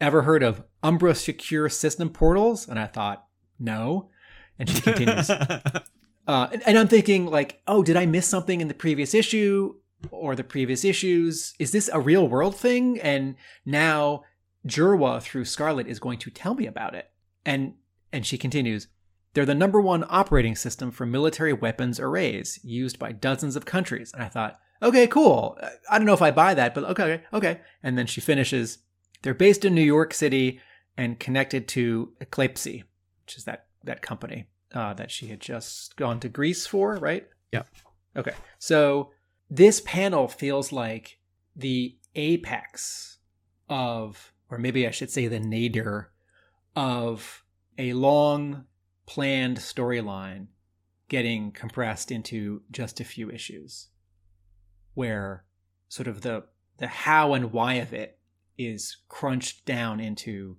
ever heard of Umbra Secure System portals? And I thought, no. And she continues. uh, and, and I'm thinking, like, oh, did I miss something in the previous issue or the previous issues? Is this a real world thing? And now Jerwa through Scarlet is going to tell me about it. And and she continues, they're the number one operating system for military weapons arrays used by dozens of countries. And I thought, okay, cool. I don't know if I buy that, but okay, okay. And then she finishes, they're based in New York City and connected to Eclipse, which is that that company uh, that she had just gone to Greece for, right? Yeah. Okay. So this panel feels like the apex of or maybe I should say the nadir of a long planned storyline getting compressed into just a few issues where sort of the the how and why of it is crunched down into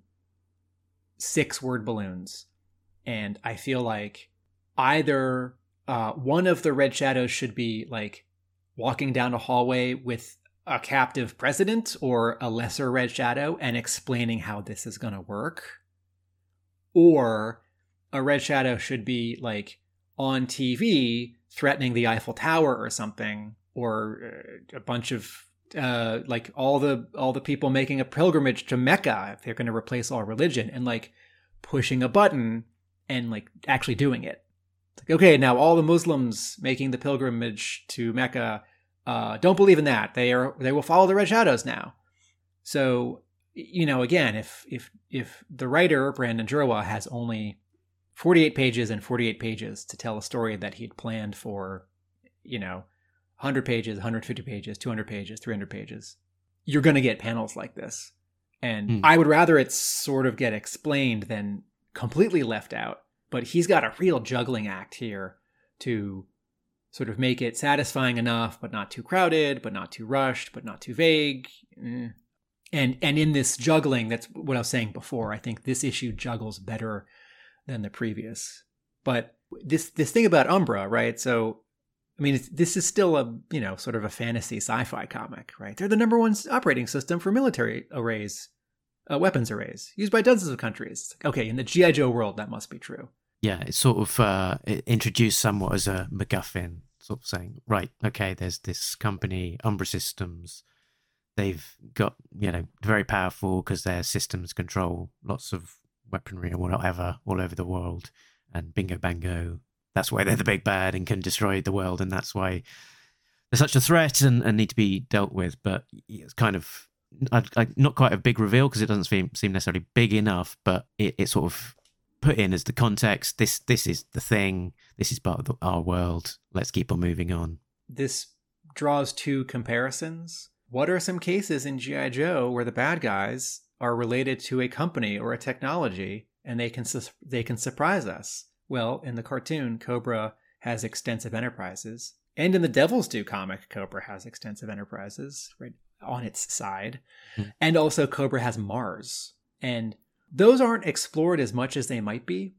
six word balloons. And i feel like either uh, one of the red shadows should be like walking down a hallway with a captive president or a lesser red shadow and explaining how this is going to work or a red shadow should be like on TV threatening the Eiffel Tower or something or uh, a bunch of uh, like all the all the people making a pilgrimage to Mecca if they're going to replace all religion and like pushing a button and like actually doing it. It's like okay, now all the Muslims making the pilgrimage to Mecca uh, don't believe in that. They are they will follow the red shadows now. So you know, again, if if if the writer Brandon Jerwa has only 48 pages and 48 pages to tell a story that he'd planned for, you know, 100 pages, 150 pages, 200 pages, 300 pages, you're going to get panels like this. And Hmm. I would rather it sort of get explained than completely left out. But he's got a real juggling act here to sort of make it satisfying enough, but not too crowded, but not too rushed, but not too vague. Eh. And and in this juggling, that's what I was saying before. I think this issue juggles better than the previous. But this this thing about Umbra, right? So, I mean, this is still a you know sort of a fantasy sci-fi comic, right? They're the number one operating system for military arrays, uh, weapons arrays used by dozens of countries. Okay, in the GI Joe world, that must be true. yeah, it's sort of uh, introduced somewhat as a MacGuffin, sort of saying, right, okay, there's this company, Umbra Systems. They've got, you know, very powerful because their systems control lots of weaponry or whatever all over the world. And bingo bango, that's why they're the big bad and can destroy the world. And that's why they're such a threat and, and need to be dealt with. But it's kind of I, I, not quite a big reveal because it doesn't seem, seem necessarily big enough, but it, it sort of put in as the context. This this is the thing. This is part of the, our world. Let's keep on moving on. This draws two comparisons. What are some cases in GI Joe where the bad guys are related to a company or a technology and they can sus- they can surprise us? Well, in the cartoon, Cobra has extensive enterprises, and in the Devil's Due comic, Cobra has extensive enterprises right on its side, Mhm. and also Cobra has Mars, and those aren't explored as much as they might be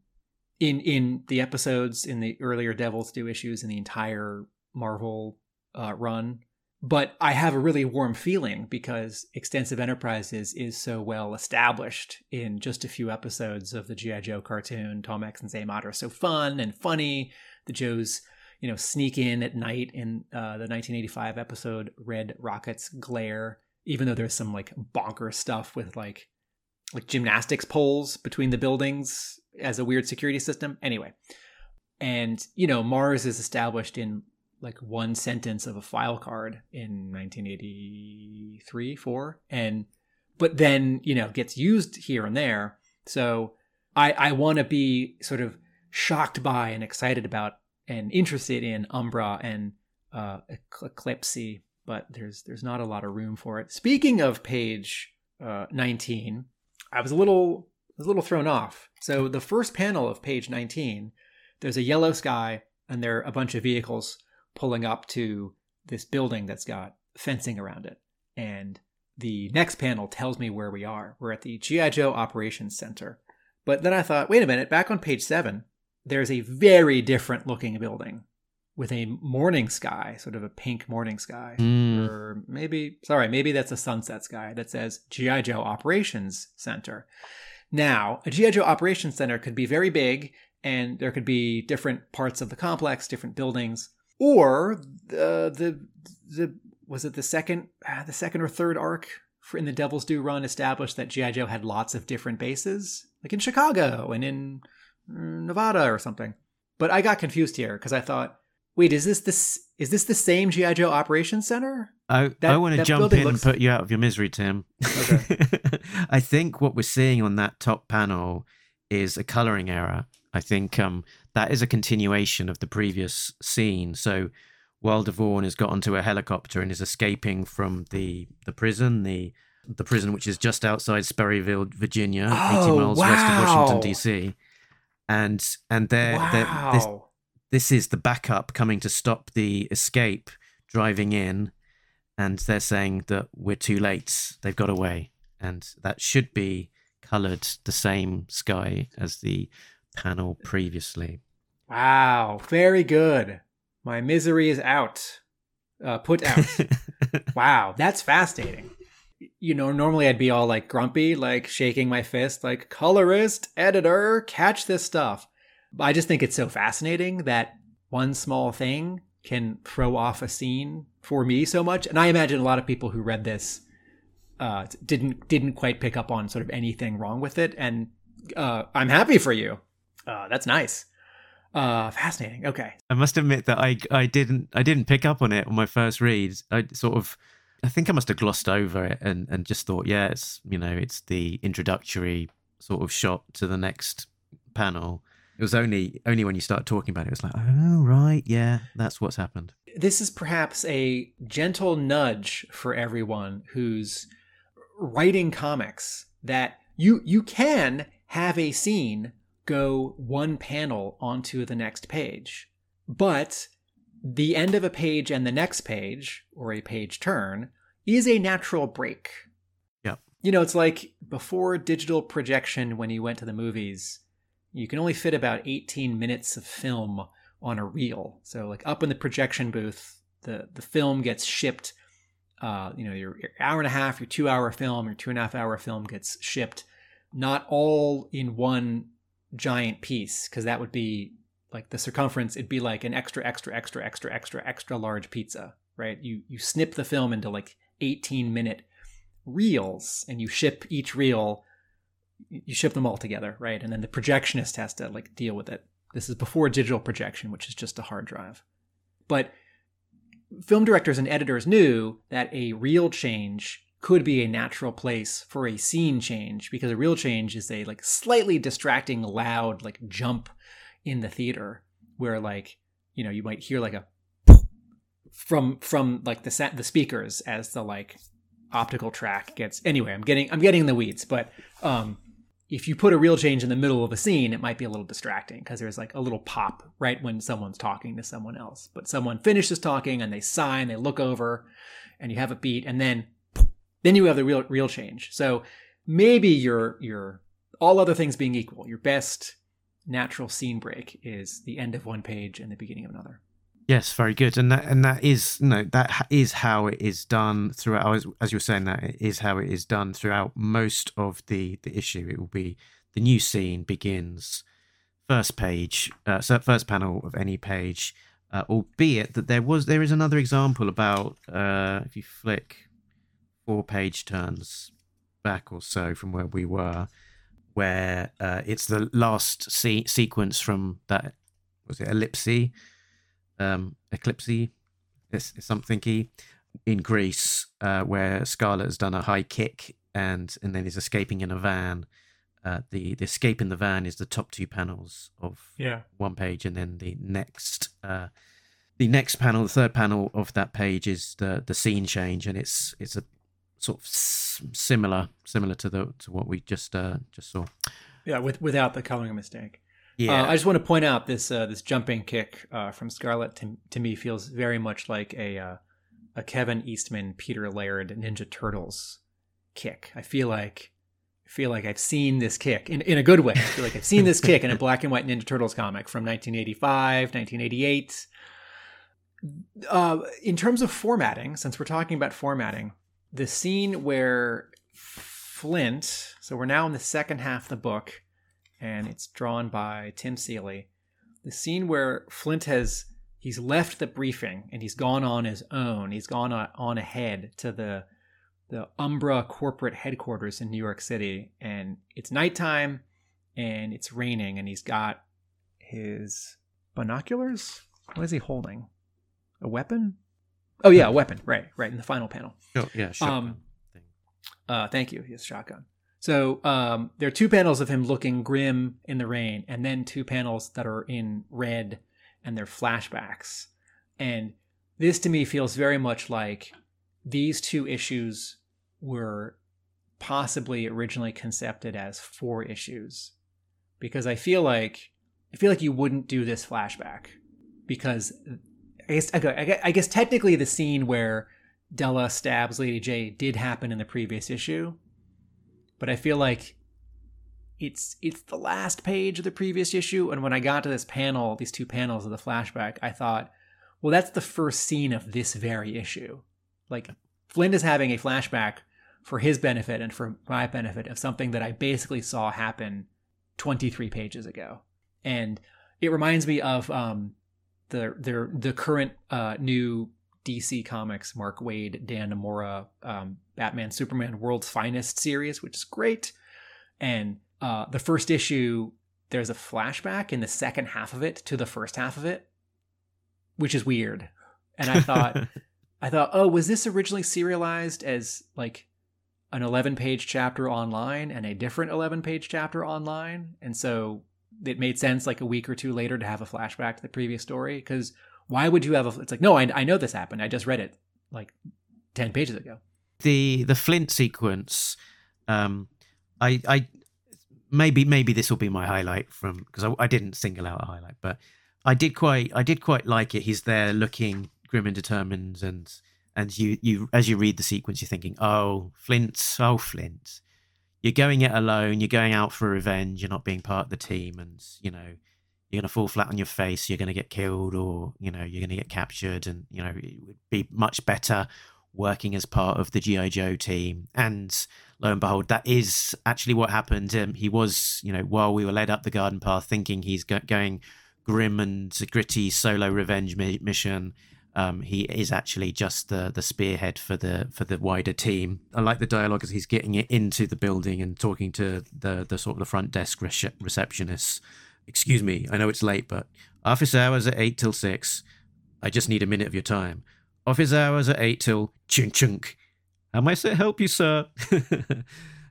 in in the episodes in the earlier Devil's Due issues in the entire Marvel uh, run. But I have a really warm feeling because Extensive Enterprises is so well established in just a few episodes of the G.I. Joe cartoon. Tomax and Xamot are so fun and funny. The Joes, you know, sneak in at night in uh, the 1985 episode Red Rockets Glare, even though there's some like bonker stuff with like like gymnastics poles between the buildings as a weird security system. Anyway, and you know, Mars is established in like one sentence of a file card in 1983 4 and but then you know gets used here and there. So i i want to be sort of shocked by and excited about and interested in umbra and uh eclipse but there's there's not a lot of room for it. Speaking of page uh 19 i was a little was a little thrown off. So the first panel of page 19 there's a yellow sky and there are a bunch of vehicles pulling up to this building that's got fencing around it. And the next panel tells me where we are. We're at the G.I. Joe Operations Center. But then I thought, wait a minute, back on page seven, there's a very different looking building with a morning sky, sort of a pink morning sky. Mm. Or maybe, sorry, maybe that's a sunset sky that says G.I. Joe Operations Center. Now, a G.I. Joe Operations Center could be very big and there could be different parts of the complex, different buildings or uh, the the was it the second uh, the second or third arc for in the Devil's Due run established that GI Joe had lots of different bases, like in Chicago and in mm, Nevada or something. But I got confused here because I thought, wait, is this this is this the same GI Joe Operations Center? I, That- I want to jump in looks- and put you out of your misery, Tim. Okay. I think what we're seeing on that top panel is a coloring error. I think um, that is a continuation of the previous scene. So while Devon has got onto a helicopter and is escaping from the the prison, the the prison which is just outside Sperryville, Virginia, eighty Oh, miles west of. Washington D.C. And and there, there- this wow. this is the backup coming to stop the escape driving in and they're saying that we're too late they've got away and that should be colored the same sky as the panel previously Wow. Very good. My misery is out. Uh, put out. Wow, that's fascinating. You know, normally I'd be all like grumpy, like shaking my fist, like colorist, editor, catch this stuff. But I just think it's so fascinating that one small thing can throw off a scene for me so much. And I imagine a lot of people who read this uh, didn't didn't quite pick up on sort of anything wrong with it. And uh, I'm happy for you. Uh, that's nice. Uh, fascinating. Okay. i must admit that i i didn't i didn't pick up on it on my first read i sort of i think i must have glossed over it and and just thought yeah it's you know it's the introductory sort of shot to the next panel it was only only when you start talking about it it was like oh right yeah that's what's happened this is perhaps a gentle nudge for everyone who's writing comics that you you can have a scene go one panel onto the next page but the end of a page and the next page or a page turn is a natural break Yep. you know it's like before digital projection when you went to the movies you can only fit about 18 minutes of film on a reel. So like up in the projection booth, the the film gets shipped. Uh, you know, your, your hour and a half, your two hour film, your two and a half hour film gets shipped, not all in one giant piece, because that would be like the circumference. It'd be like an extra, extra, extra, extra, extra, extra large pizza, right? You you snip the film into like 18 minute reels, and you ship each reel you ship them all together, right? And then the projectionist has to like deal with it. This is before digital projection, which is just a hard drive. But film directors and editors knew that a reel change could be a natural place for a scene change because a real change is a like slightly distracting loud like jump in the theater where like you know you might hear like a from from like the set the speakers as the like optical track gets anyway i'm getting i'm getting in the weeds but um if you put a real change in the middle of a scene, it might be a little distracting because there's like a little pop right when someone's talking to someone else. But someone finishes talking and they sigh and they look over and you have a beat and then then you have the real real change. So maybe your your all other things being equal, your best natural scene break is the end of one page and the beginning of another. Yes, very good, and that and that is no that ha- is how it is done throughout. As, as you were saying, that it is how it is done throughout most of the the issue. It will be the new scene begins first page, uh, so first panel of any page, uh, albeit that there was there is another example about uh, if you flick four page turns back or so from where we were, where uh, it's the last se- sequence from that was it ellipse um, Eclipse, is, is something key in Greece, uh, where Scarlet has done a high kick and and then is escaping in a van. Uh, the the escape in the van is the top two panels of Yeah. one page, and then the next uh, the next panel, the third panel of that page is the the scene change, and it's it's a sort of similar similar to the to what we just uh, just saw. Yeah, with without the coloring mistake. Yeah, Uh, I just want to point out this uh, this jumping kick uh, from Scarlet to, to me feels very much like a uh, a Kevin Eastman Peter Laird Ninja Turtles kick. I feel like I feel like I've seen this kick in, in a good way. I feel like I've seen this kick in a black and white Ninja Turtles comic from 1985, 1988. Uh, in terms of formatting, since we're talking about formatting, the scene where Flint, so we're now in the second half of the book, and it's drawn by Tim Seeley. The scene where Flint has he's left the briefing and he's gone on his own. He's gone on, ahead to the the Umbra corporate headquarters in New York City, and it's nighttime and it's raining, and he's got his binoculars. What is he holding? A weapon? Oh yeah, a weapon. Right, right in the final panel. Oh yeah, shotgun um. Uh, thank you. Yes, shotgun. So um, there are two panels of him looking grim in the rain, and then two panels that are in red, and they're flashbacks. And this to me feels very much like these two issues were possibly originally concepted as four issues, because I feel like I feel like you wouldn't do this flashback because I guess okay, I guess, technically the scene where Della stabs Lady J did happen in the previous issue, but I feel like it's it's the last page of the previous issue, and when I got to this panel, these two panels of the flashback, I thought, well, that's the first scene of this very issue. Like Flint is having a flashback for his benefit and for my benefit of something that I basically saw happen 23 pages ago, and it reminds me of um, the the the current uh, new DC Comics Mark Waid Dan Mora um, Batman Superman World's Finest series, which is great. And uh, the first issue, there's a flashback in the second half of it to the first half of it, which is weird. And I thought, I thought, oh, was this originally serialized as like an 11 page chapter online and a different 11 page chapter online? And so it made sense like a week or two later to have a flashback to the previous story because why would you have a it's like no I, I know this happened i just read it like 10 pages ago the the Flint sequence, um, I I maybe maybe this will be my highlight from because I, I didn't single out a highlight, but I did quite I did quite like it. He's there looking grim and determined, and and you you as you read the sequence, you're thinking, oh Flint, oh Flint, you're going it alone. You're going out for revenge. You're not being part of the team, and you know you're going to fall flat on your face. You're going to get killed, or you know you're going to get captured, and you know it would be much better working as part of the GI Joe team. And lo and behold, that is actually what happened. Um, he was, you know, while we were led up the garden path, thinking he's go- going grim and gritty solo revenge mi- mission. Um, he is actually just the the spearhead for the for the wider team. I like the dialogue as he's getting it into the building and talking to the the sort of the front desk rece- receptionists. Excuse me, I know it's late, but office hours are eight till six. I just need a minute of your time. Office hours are eight till chunk chunk. How may I say help you, sir?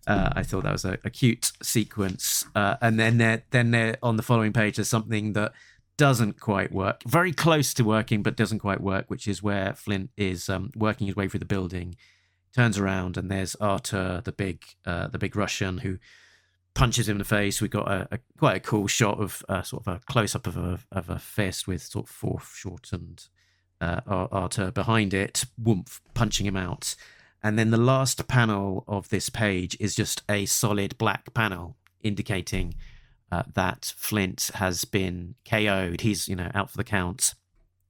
uh, I thought that was a, a cute sequence. Uh, and then there, then there on the following page, there's something that doesn't quite work. Very close to working, but doesn't quite work. Which is where Flint is um, working his way through the building. Turns around and there's Artur, the big, uh, the big Russian who punches him in the face. We got a, a quite a cool shot of uh, sort of a close up of a of a fist with sort of foreshortened uh, Artur behind it, woomph, punching him out. And then the last panel of this page is just a solid black panel indicating uh, that Flint has been KO'd. He's, you know, out for the count.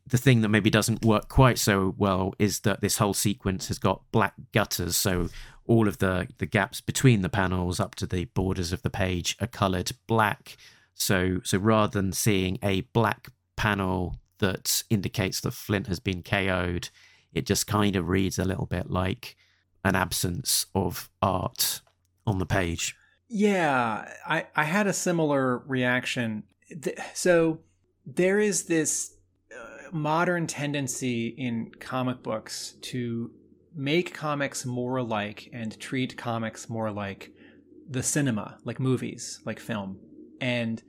the thing that maybe doesn't work quite so well is that this whole sequence has got black gutters. So all of the, the gaps between the panels up to the borders of the page are colored black. So, so rather than seeing a black panel that indicates that Flint has been KO'd, it just kind of reads a little bit like an absence of art on the page. Yeah, I, I had a similar reaction. So there is this uh, modern tendency in comic books to make comics more alike and treat comics more like the cinema, like movies, like film. And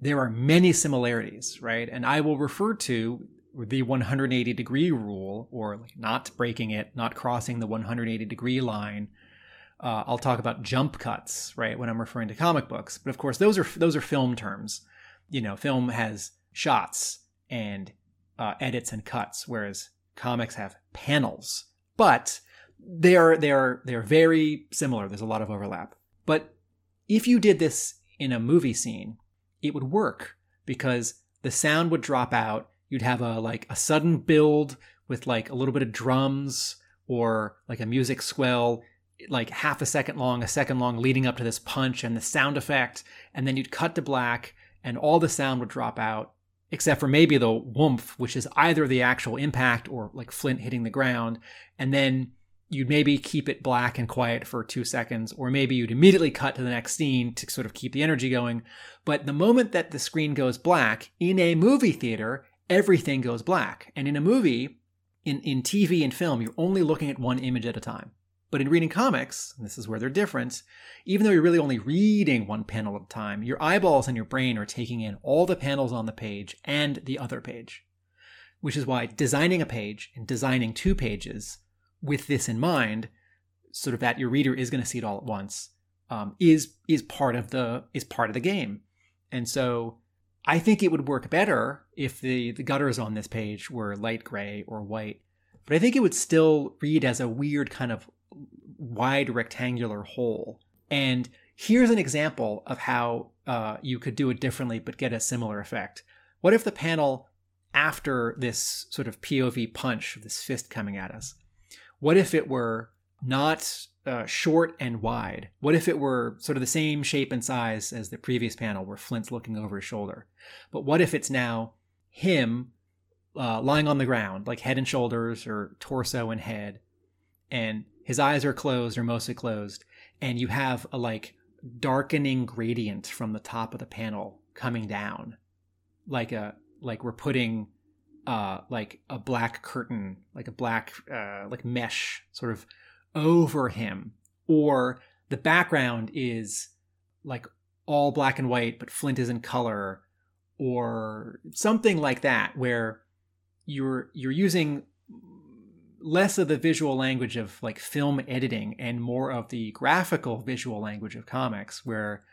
there are many similarities, right? And I will refer to the 180 degree rule or not breaking it, not crossing the 180 degree line. Uh, I'll talk about jump cuts, right, when I'm referring to comic books. But of course, those are those are film terms. You know, film has shots and uh, edits and cuts, whereas comics have panels. But they are they are they are very similar. There's a lot of overlap. But if you did this in a movie scene, it would work because the sound would drop out. You'd have a like a sudden build with like a little bit of drums or like a music swell like half a second long, a second long leading up to this punch and the sound effect and then you'd cut to black and all the sound would drop out except for maybe the woomph which is either the actual impact or like flint hitting the ground and then you'd maybe keep it black and quiet for two seconds, or maybe you'd immediately cut to the next scene to sort of keep the energy going. But the moment that the screen goes black in a movie theater, everything goes black. And in a movie, in, in TV and film, you're only looking at one image at a time. But in reading comics, this is where they're different, even though you're really only reading one panel at a time, your eyeballs and your brain are taking in all the panels on the page and the other page. Which is why designing a page and designing two pages with this in mind, sort of that your reader is going to see it all at once, um, is is part of the is part of the game. And so I think it would work better if the the gutters on this page were light gray or white. But I think it would still read as a weird kind of wide rectangular hole. And here's an example of how uh, you could do it differently but get a similar effect. What if the panel after this sort of POV punch, this fist coming at us, what if it were not uh, short and wide? What if it were sort of the same shape and size as the previous panel where Flint's looking over his shoulder? But what if it's now him uh, lying on the ground, like head and shoulders or torso and head, and his eyes are closed or mostly closed, and you have a like darkening gradient from the top of the panel coming down, like a like we're putting uh like a black curtain, like a black uh like mesh sort of over him, or the background is like all black and white, but Flint is in color, or something like that, where you're you're using less of the visual language of like film editing and more of the graphical visual language of comics where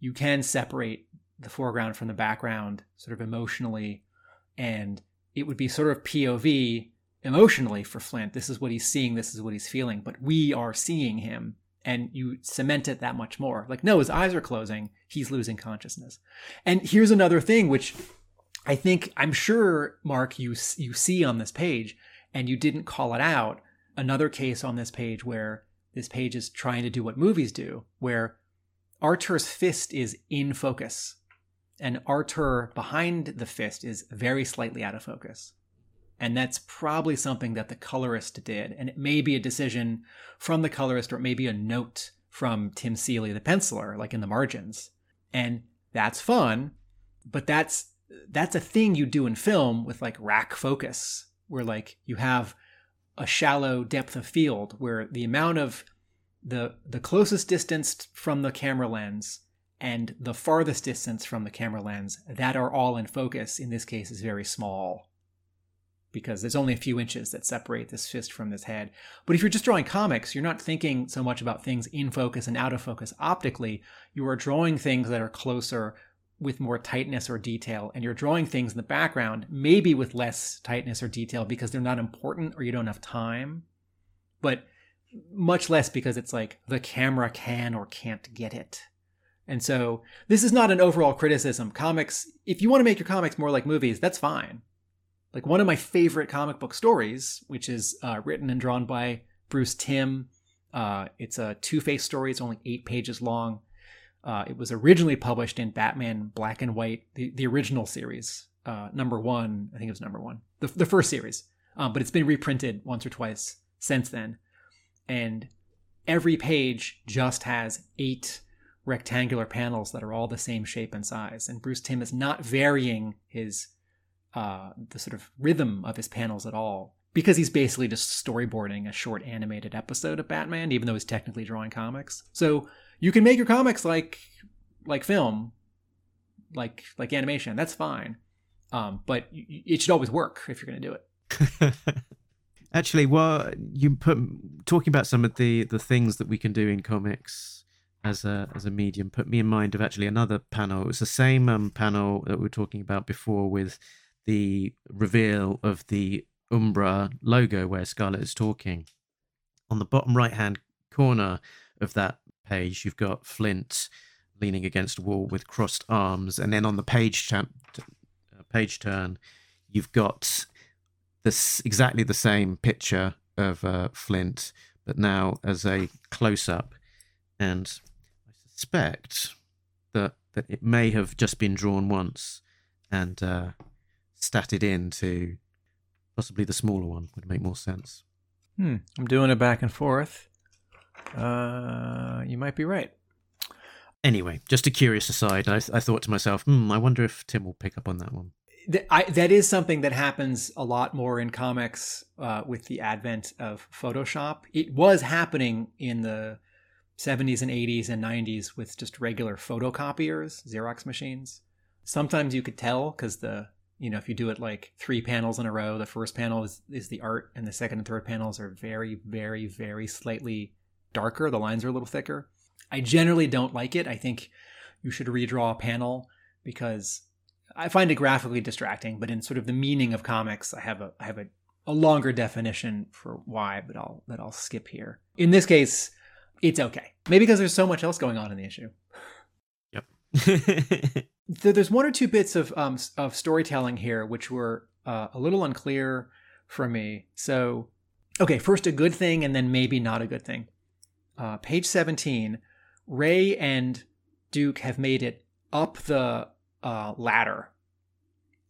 you can separate the foreground from the background sort of emotionally and it would be sort of POV emotionally for Flint. This is what he's seeing, this is what he's feeling, but we are seeing him and you cement it that much more. Like no, his eyes are closing, he's losing consciousness. And here's another thing which I think I'm sure Mark you you see on this page and you didn't call it out. Another case on this page where this page is trying to do what movies do, where Artur's fist is in focus and Artur behind the fist is very slightly out of focus. And that's probably something that the colorist did. And it may be a decision from the colorist or it may be a note from Tim Seeley, the penciler, like in the margins. And that's fun, but that's that's a thing you do in film with like rack focus, where like you have a shallow depth of field where the amount of the the closest distance from the camera lens and the farthest distance from the camera lens that are all in focus in this case is very small because there's only a few inches that separate this fist from this head. But if you're just drawing comics, you're not thinking so much about things in focus and out of focus optically. You are drawing things that are closer with more tightness or detail, and you're drawing things in the background maybe with less tightness or detail because they're not important or you don't have time. But much less because it's like the camera can or can't get it. And so this is not an overall criticism. Comics, if you want to make your comics more like movies, that's fine. Like one of my favorite comic book stories, which is uh, written and drawn by Bruce Timm. Uh, it's a Two Face story. It's only eight pages long. Uh, it was originally published in Batman Black and White, the, the original series, uh, number one. I think it was number one, the, the first series. Um, but it's been reprinted once or twice since then. And every page just has eight rectangular panels that are all the same shape and size. And Bruce Timm is not varying his uh, the sort of rhythm of his panels at all because he's basically just storyboarding a short animated episode of Batman, even though he's technically drawing comics. So you can make your comics like like film, like like animation. That's fine, um, but it should always work if you're going to do it. Actually, well, you put talking about some of the the things that we can do in comics as a as a medium put me in mind of actually another panel. It was the same um, panel that we were talking about before with the reveal of the Umbra logo where Scarlet is talking. On the bottom right hand corner of that page, you've got Flint leaning against a wall with crossed arms, and then on the page uh, page turn, you've got this exactly the same picture of uh, Flint, but now as a close up, and I suspect that that it may have just been drawn once and uh, statted into possibly the smaller one would make more sense. Hmm. I'm doing it back and forth. Uh, you might be right. Anyway, just a curious aside. I, I thought to myself, hmm, I wonder if Tim will pick up on that one. Th- I, that is something that happens a lot more in comics uh, with the advent of Photoshop. It was happening in the 70s and 80s and 90s with just regular photocopiers, Xerox machines. Sometimes you could tell because the you know if you do it like three panels in a row, the first panel is is the art, and the second and third panels are very, very, very slightly darker. The lines are a little thicker. I generally don't like it. I think you should redraw a panel because I find it graphically distracting, but in sort of the meaning of comics, I have a I have a, a longer definition for why, but I'll that I'll skip here. In this case, it's okay. Maybe because there's so much else going on in the issue. Yep. There- There's one or two bits of um of storytelling here which were uh, a little unclear for me. So, okay, first a good thing, and then maybe not a good thing. Uh, page 17, Ray and Duke have made it up the uh, ladder,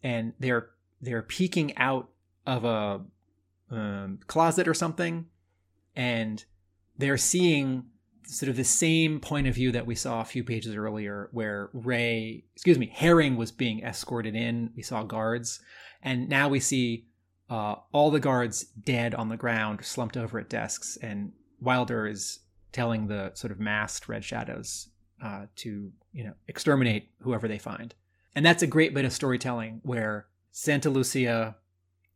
and they're they're peeking out of a um, closet or something, and they're seeing sort of the same point of view that we saw a few pages earlier, where Ray, excuse me, Herring was being escorted in. We saw guards, and now we see uh, all the guards dead on the ground, slumped over at desks, and Wilder is telling the sort of masked Red Shadows uh, to you know exterminate whoever they find, and that's a great bit of storytelling where Santalucia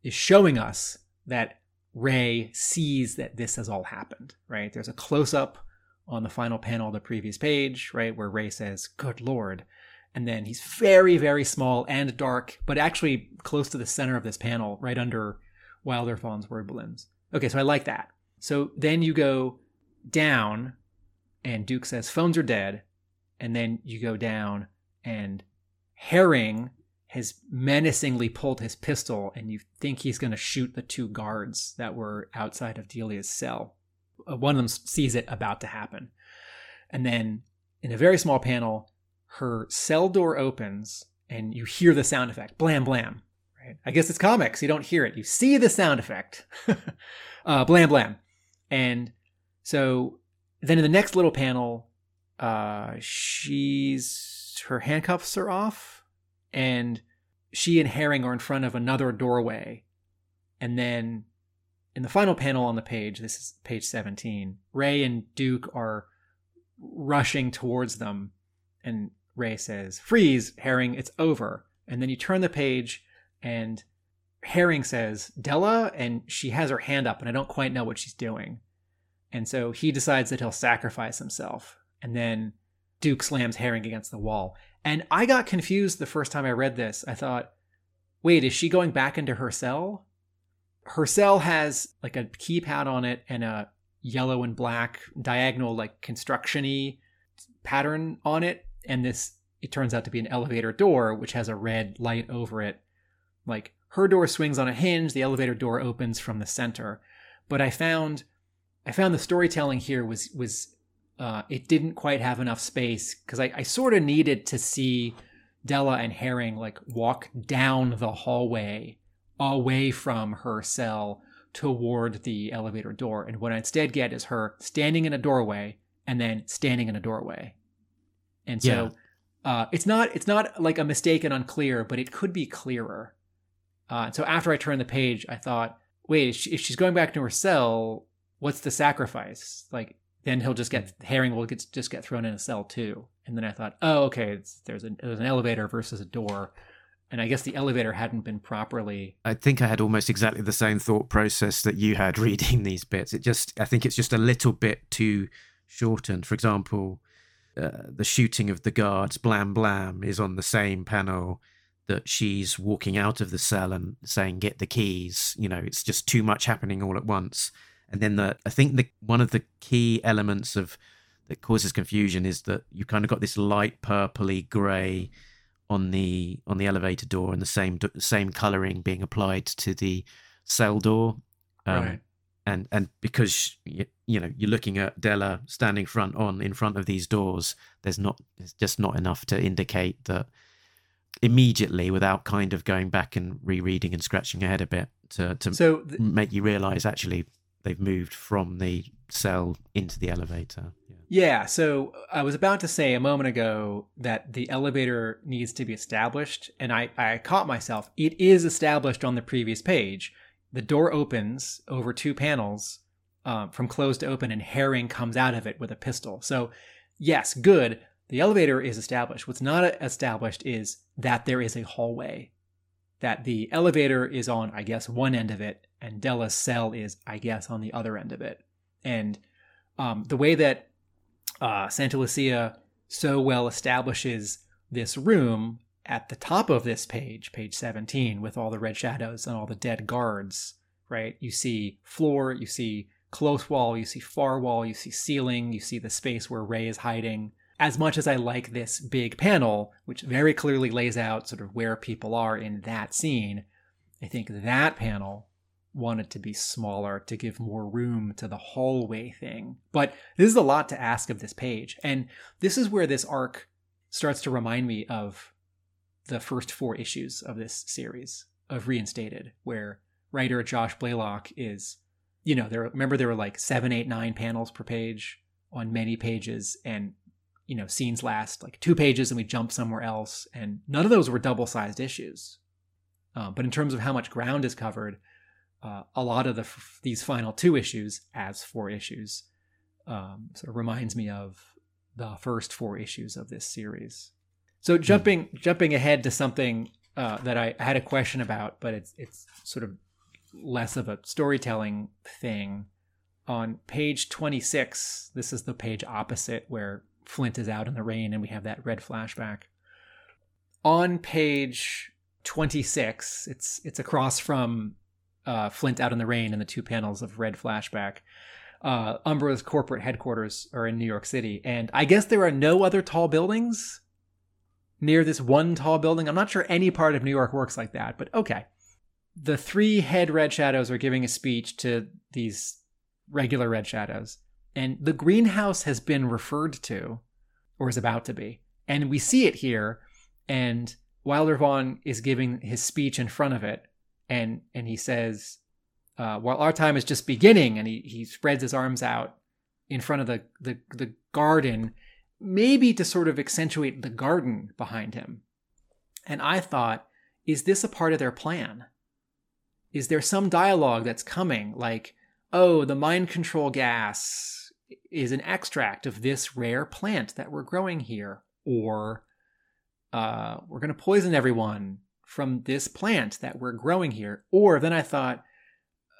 is showing us that Ray sees that this has all happened. Right? There's a close up on the final panel of the previous page, right, where Ray says, "Good Lord." And then he's very, very small and dark, but actually close to the center of this panel, right under Wilder Vaughn's word balloons. Okay, so I like that. So then you go down, and Duke says, phones are dead. And then you go down, and Herring has menacingly pulled his pistol, and you think he's going to shoot the two guards that were outside of Delia's cell. Uh, One of them sees it about to happen. And then in a very small panel, her cell door opens and you hear the sound effect blam blam right i guess it's comics you don't hear it you see the sound effect uh, blam blam and so then in the next little panel uh, she's her handcuffs are off and she and herring are in front of another doorway and then in the final panel on the page this is page 17 ray and duke are rushing towards them and Ray says, Freeze, Herring, it's over. And then you turn the page and Herring says, Della, and she has her hand up, and I don't quite know what she's doing. And so he decides that he'll sacrifice himself. And then Duke slams Herring against the wall. And I got confused the first time I read this. I thought, wait, is she going back into her cell? Her cell has like a keypad on it and a yellow and black diagonal, like construction y pattern on it and this it turns out to be an elevator door which has a red light over it like her door swings on a hinge, the elevator door opens from the center. But I found I found the storytelling here was was uh, it didn't quite have enough space because I, I sort of needed to see Della and Herring like walk down the hallway away from her cell toward the elevator door. And what I instead get is her standing in a doorway and then standing in a doorway. And so uh, it's not it's not like a mistake and unclear, but it could be clearer. Uh, so after I turned the page, I thought, wait, if, she, if she's going back to her cell, what's the sacrifice? Like then he'll just get Herring will get just get thrown in a cell too. And then I thought, oh, okay, there's an there's an elevator versus a door, and I guess the elevator hadn't been properly. I think I had almost exactly the same thought process that you had reading these bits. It just, I think it's just a little bit too shortened. For example, uh, the shooting of the guards, blam blam, is on the same panel that she's walking out of the cell and saying, "Get the keys." You know, it's just too much happening all at once. And then the, I think the one of the key elements of that causes confusion is that you kind of got this light purpley grey on the on the elevator door and the same same coloring being applied to the cell door um, Right. and and because you, you know you're looking at Della standing front on in front of these doors there's not there's just not enough to indicate that immediately without kind of going back and rereading and scratching your head a bit to to So th- make you realize actually they've moved from the cell into the elevator yeah. Yeah, so I was about to say a moment ago that the elevator needs to be established, and I, I caught myself. It is established on the previous page. The door opens over two panels um, from closed to open, and Herring comes out of it with a pistol. So, yes, good. The elevator is established. What's not established is that there is a hallway, that the elevator is on, I guess, one end of it, and Della's cell is, I guess, on the other end of it. And um, the way that uh, Santalucia so well establishes this room at the top of this page, page 17, with all the red shadows and all the dead guards, right? You see floor, you see close wall, you see far wall, you see ceiling, you see the space where Ray is hiding. As much as I like this big panel, which very clearly lays out sort of where people are in that scene, I think that panel wanted to be smaller to give more room to the hallway thing. But this is a lot to ask of this page. And this is where this arc starts to remind me of the first four issues of this series of Reinstated, where writer Josh Blaylock is, you know, there remember there were like seven, eight, nine panels per page on many pages and you know, scenes last like two pages and we jump somewhere else. And none of those were double sized issues. Uh, but in terms of how much ground is covered, uh, a lot of the f- these final two issues as four issues um, sort of reminds me of the first four issues of this series. So jumping jumping ahead to something uh, that I had a question about, but it's it's sort of less of a storytelling thing. On page 26, this is the page opposite where Flint is out in the rain and we have that red flashback. On page 26, it's it's across from uh, Flint out in the rain and the two panels of red flashback. Uh, Umbra's corporate headquarters are in New York City, and I guess there are no other tall buildings near this one tall building. I'm not sure any part of New York works like that, but okay. The three head red shadows are giving a speech to these regular red shadows, and the greenhouse has been referred to, or is about to be, and we see it here. And Wilder Vaughn is giving his speech in front of it, and and he says, uh, "While our time is just beginning," and he he spreads his arms out in front of the the, the garden, maybe to sort of accentuate the garden behind him. And I thought, is this a part of their plan? Is there some dialogue that's coming, like, oh, the mind control gas is an extract of this rare plant that we're growing here, or uh, we're going to poison everyone from this plant that we're growing here. Or then I thought,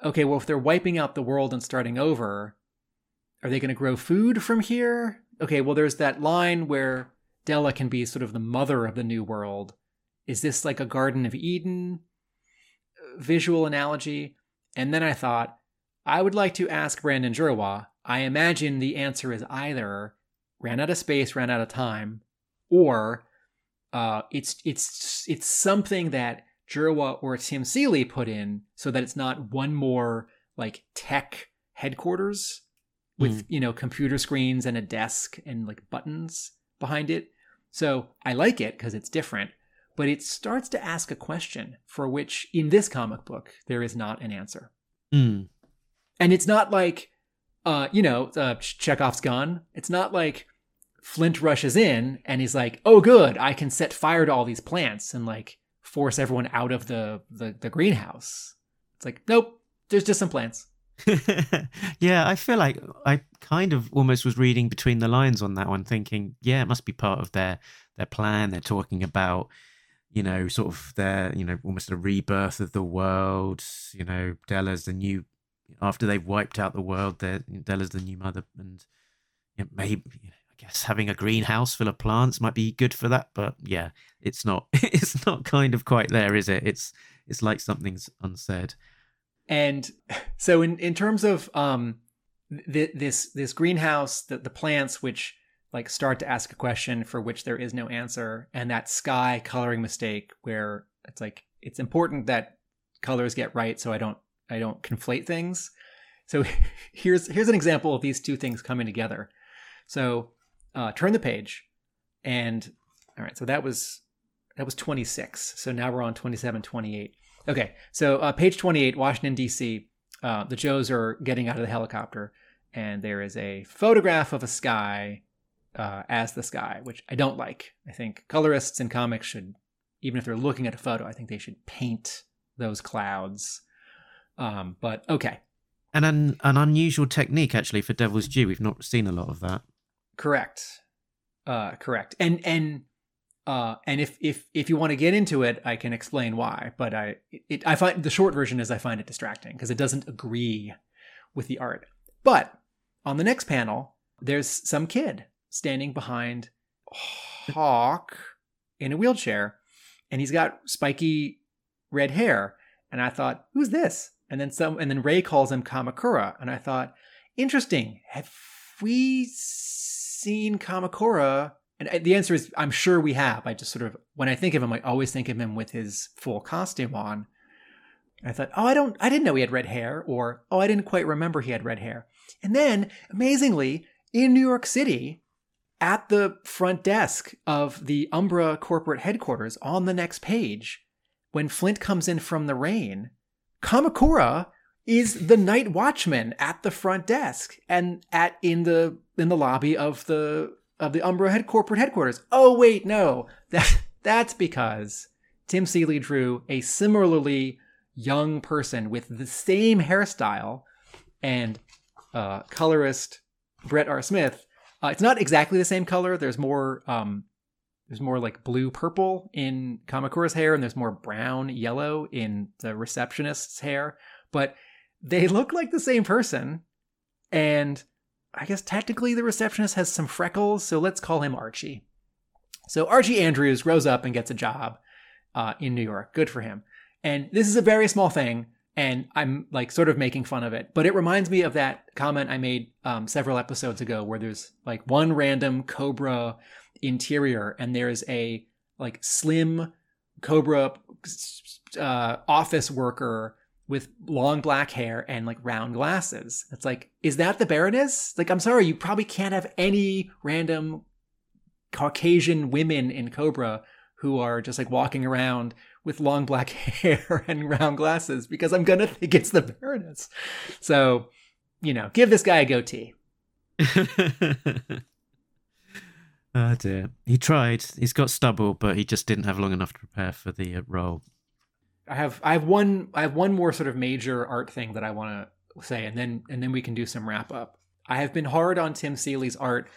okay, well, if they're wiping out the world and starting over, are they going to grow food from here? Okay, well, there's that line where Della can be sort of the mother of the new world. Is this like a Garden of Eden visual analogy? And then I thought, I would like to ask Brandon Jerwa. I imagine the answer is either ran out of space, ran out of time, or uh, it's it's it's something that Jerwa or Tim Seeley put in so that it's not one more like tech headquarters with, you know, computer screens and a desk and like buttons behind it. So I like it because it's different, but it starts to ask a question for which in this comic book there is not an answer. Mm. And it's not like, uh, you know, uh, Chekhov's gun. It's not like Flint rushes in and he's like, "Oh, good, I can set fire to all these plants and like force everyone out of the the, the greenhouse." It's like, nope, there's just some plants. yeah, I feel like I kind of almost was reading between the lines on that one, thinking, yeah, it must be part of their their plan. They're talking about, you know, sort of their, you know, almost a rebirth of the world. You know, Della's the new after they've wiped out the world. They're Della's the new mother, and you know, maybe I guess having a greenhouse full of plants might be good for that. But yeah, it's not. It's not kind of quite there, is it? It's it's like something's unsaid. And so in in terms of um th- this this greenhouse, the the plants which like start to ask a question for which there is no answer, and that sky coloring mistake where it's like it's important that colors get right, so I don't I don't conflate things. So here's here's an example of these two things coming together. So uh, turn the page, and all right, so that was that was 26. So now we're on 27, 28. Okay, so uh, page 28, Washington D.C. Uh, the Joes are getting out of the helicopter, and there is a photograph of a sky uh, as the sky, which I don't like. I think colorists in comics should, even if they're looking at a photo, I think they should paint those clouds. Um, but okay, And an an unusual technique actually for Devil's Due. We've not seen a lot of that. correct, uh, correct, and and uh, and if if if you want to get into it, I can explain why. But I it, I find the short version is I find it distracting because it doesn't agree with the art. But on the next panel, there's some kid standing behind Hawk in a wheelchair, and he's got spiky red hair. And I thought, who's this? And then some, and then Ray calls him Kamakura, and I thought, interesting. Have we seen Kamakura? And the answer is, I'm sure we have. I just sort of, when I think of him, I always think of him with his full costume on. And I thought, oh, I don't, I didn't know he had red hair, or oh, I didn't quite remember he had red hair. And then, amazingly, in New York City, at the front desk of the Umbra corporate headquarters on the next page, when Flint comes in from the rain, Kamakura is the night watchman at the front desk and at in the in the lobby of the of the Umbra head corporate headquarters. Oh wait, no. That that's because Tim Seeley drew a similarly young person with the same hairstyle and uh, colorist Brett R. Smith. Uh, it's not exactly the same color. There's more um, there's more like blue purple in Kamakura's hair, and there's more brown yellow in the receptionist's hair. But they look like the same person. And I guess technically the receptionist has some freckles, so let's call him Archie. So Archie Andrews grows up and gets a job uh, in New York. Good for him. And this is a very small thing, and I'm like sort of making fun of it, but it reminds me of that comment I made um, several episodes ago, where there's like one random Cobra interior, and there's a like slim Cobra uh, office worker with long black hair and like round glasses. It's like, is that the Baroness? Like, I'm sorry, you probably can't have any random Caucasian women in Cobra who are just like walking around with long black hair and round glasses because I'm gonna think it's the Baroness. So, you know, give this guy a goatee. oh dear. He tried. He's got stubble, but he just didn't have long enough to prepare for the uh, role. I have I have one I have one more sort of major art thing that I want to say, and then and then we can do some wrap up. I have been hard on Tim Seeley's art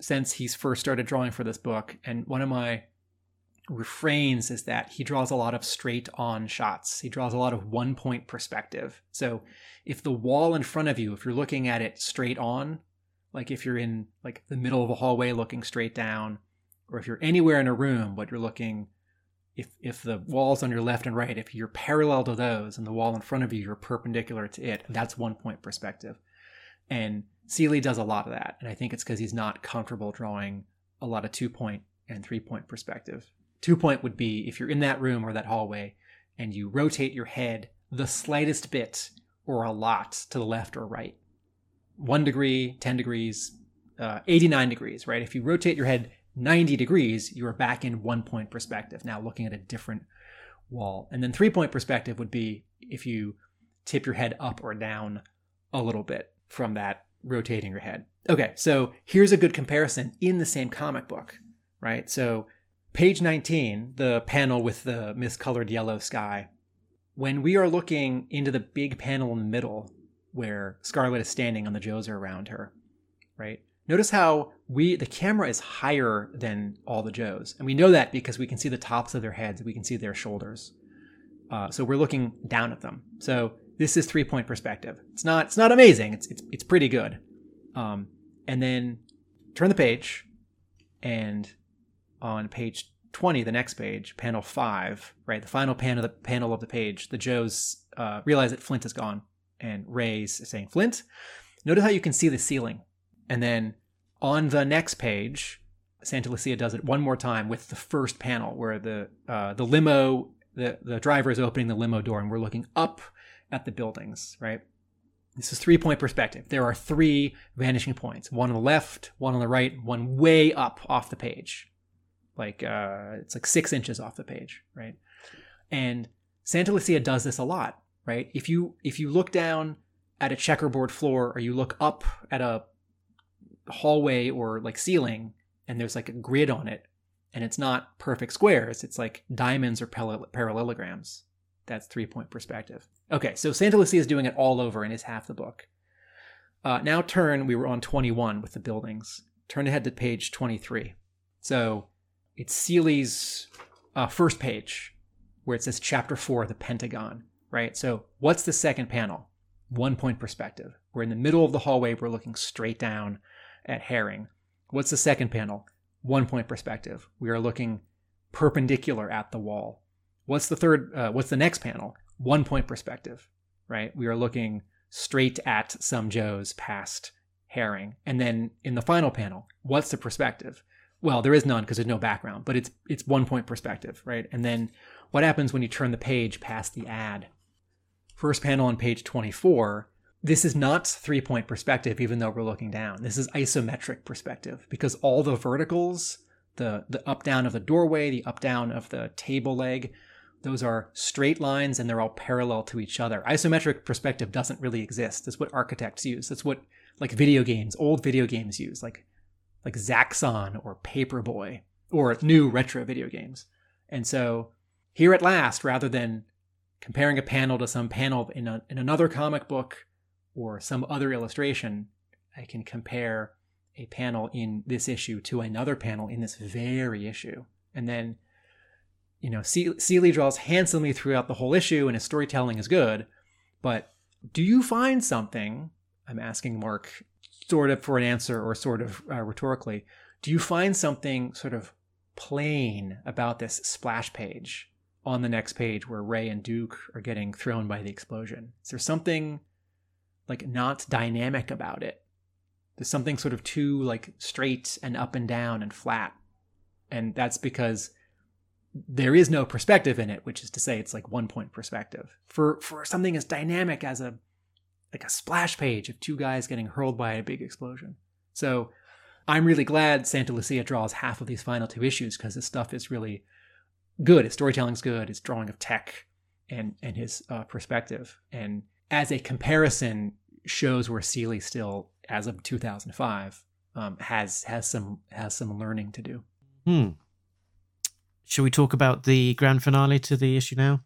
since he's first started drawing for this book, and one of my refrains is that he draws a lot of straight on shots. He draws a lot of one point perspective. So if the wall in front of you, if you're looking at it straight on, like if you're in like the middle of a hallway looking straight down, or if you're anywhere in a room but you're looking if if the walls on your left and right, if you're parallel to those and the wall in front of you, you're perpendicular to it, that's one point perspective. And Seeley does a lot of that. And I think it's because he's not comfortable drawing a lot of two point and three point perspective. Two point would be if you're in that room or that hallway and you rotate your head the slightest bit or a lot to the left or right. One degree, 10 degrees, uh, 89 degrees, right? If you rotate your head 90 degrees, you are back in one point perspective, now looking at a different wall. And then three point perspective would be if you tip your head up or down a little bit from that rotating your head. Okay, so here's a good comparison in the same comic book, right? So page 19, the panel with the miscolored yellow sky, when we are looking into the big panel in the middle where Scarlet is standing and the Joes are around her, right? Notice how we the camera is higher than all the Joes, and we know that because we can see the tops of their heads, we can see their shoulders. Uh, so we're looking down at them. So this is three point perspective. It's not it's not amazing. It's it's it's pretty good. Um, and then turn the page, and on page 20, the next page, panel five, right, the final panel of the panel of the page, the Joes uh, realize that Flint is gone, and Ray's saying, "Flint." Notice how you can see the ceiling, and then on the next page, Santalucia does it one more time with the first panel where the uh, the limo, the the driver is opening the limo door, and we're looking up at the buildings, right? This is three point perspective. There are three vanishing points one on the left, one on the right, one way up off the page. Like, uh, it's like six inches off the page, right? And Santalucia does this a lot, right? If you if you look down at a checkerboard floor or you look up at a hallway or like ceiling and there's like a grid on it and it's not perfect squares, it's like diamonds or parallelograms. That's three point perspective. Okay, so Santalucia is doing it all over in his half the book. Uh, now turn, we were on 21 with the buildings. Turn ahead to page 23. So it's Seeley's uh, first page where it says chapter four, the Pentagon, right? So what's the second panel? One point perspective. We're in the middle of the hallway, we're looking straight down at Herring. What's the second panel? One point perspective. We are looking perpendicular at the wall. What's the third? Uh, what's the next panel? One point perspective, right? We are looking straight at some Joes past Herring. And then in the final panel, what's the perspective? Well, there is none because there's no background, but it's it's one point perspective, right? And then what happens when you turn the page past the ad? First panel on page 24 this is not three point perspective, even though we're looking down. This is isometric perspective because all the verticals, the, the up down of the doorway, the up down of the table leg, those are straight lines and they're all parallel to each other. Isometric perspective doesn't really exist. That's what architects use. That's what like video games, old video games use, like like Zaxxon or Paperboy or new retro video games. And so here at last, rather than comparing a panel to some panel in, a, in another comic book or some other illustration, I can compare a panel in this issue to another panel in this very issue. And then, you know, Seeley draws handsomely throughout the whole issue and his storytelling is good. But do you find something, I'm asking Mark sort of for an answer or sort of uh, rhetorically, do you find something sort of plain about this splash page on the next page where Ray and Duke are getting thrown by the explosion? Is there something like not dynamic about it. There's something sort of too like straight and up and down and flat. And that's because there is no perspective in it, which is to say it's like one point perspective. For for something as dynamic as a like a splash page of two guys getting hurled by a big explosion. So I'm really glad Santalucia draws half of these final two issues because this stuff is really good. His storytelling's good. His drawing of tech and and his uh, perspective and as a comparison shows where Seeley still, as of 2005, um, has has some has some learning to do. Hmm. Shall we talk about the grand finale to the issue now?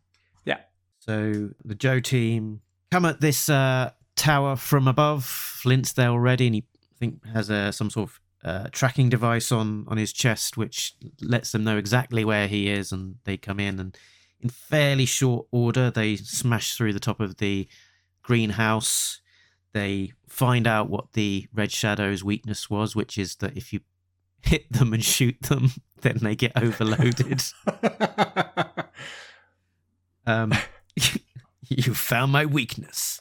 Yeah. So the Joe team come at this uh, tower from above. Flint's there already, and he I think has a some sort of uh, tracking device on on his chest, which lets them know exactly where he is, and they come in and in fairly short order they smash through the top of the greenhouse. They find out what the Red Shadow's weakness was, which is that if you hit them and shoot them, then they get overloaded. um, you found my weakness.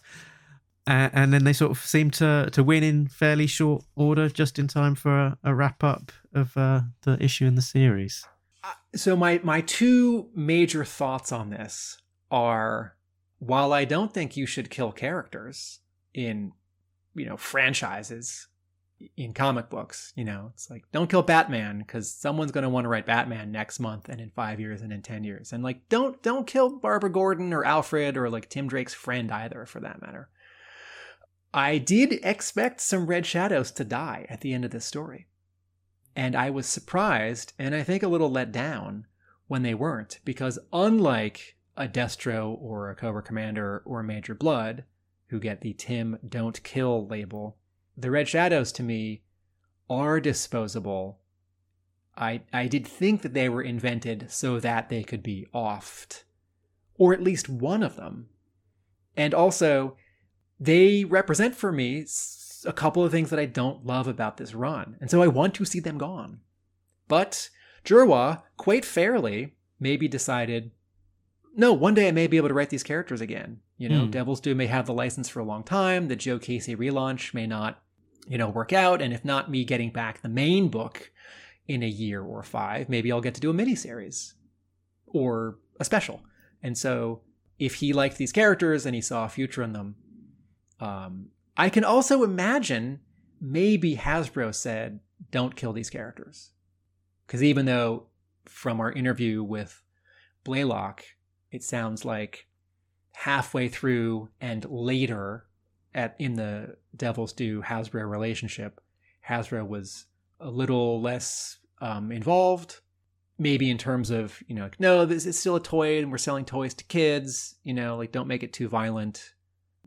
Uh, and then they sort of seem to, to win in fairly short order, just in time for a, a wrap up of uh, the issue in the series. Uh, so my my two major thoughts on this are while I don't think you should kill characters in, you know, franchises in comic books, you know, it's like don't kill Batman because someone's going to want to write Batman next month and in 5 years and in 10 years. And like don't don't kill Barbara Gordon or Alfred or like Tim Drake's friend either for that matter. I did expect some Red Shadows to die at the end of this story. And I was surprised and I think a little let down when they weren't, because unlike a Destro or a Cobra Commander or Major Blood, who get the Tim Don't Kill label, the Red Shadows to me are disposable. I, I did think that they were invented so that they could be offed, or at least one of them. And also, they represent for me a couple of things that I don't love about this run, and so I want to see them gone. But Jerwa, quite fairly, maybe decided, no, one day I may be able to write these characters again. You know, Hmm. Devil's Due may have the license for a long time. The Joe Casey relaunch may not, you know, work out. And if not me getting back the main book in a year or five, maybe I'll get to do a miniseries or a special. And so if he liked these characters and he saw a future in them, um, I can also imagine maybe Hasbro said, don't kill these characters. Because even though from our interview with Blaylock, it sounds like halfway through and later at in the Devil's Due Hasbro relationship, Hasbro was a little less um, involved. Maybe in terms of, you know, no, this is still a toy and we're selling toys to kids, you know, like don't make it too violent.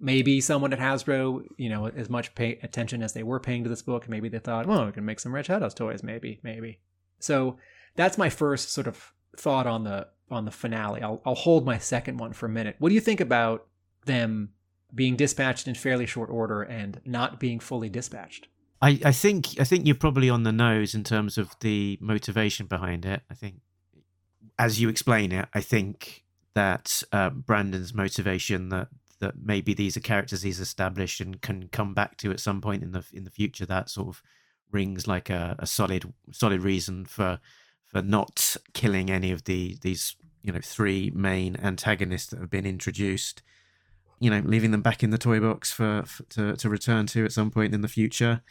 Maybe someone at Hasbro, you know, as much pay attention as they were paying to this book, maybe they thought, well, we can make some Red Shadows toys, maybe, maybe. So that's my first sort of thought on the on the finale. I'll I'll hold my second one for a minute. What do you think about them being dispatched in fairly short order and not being fully dispatched? I, I think I think you're probably on the nose in terms of the motivation behind it. I think, as you explain it, I think that uh, Brandon's motivation that that maybe these are characters he's established and can come back to at some point in the in the future. That sort of rings like a, a solid solid reason for for not killing any of the these you know three main antagonists that have been introduced. You know, leaving them back in the toy box for, for to to return to at some point in the future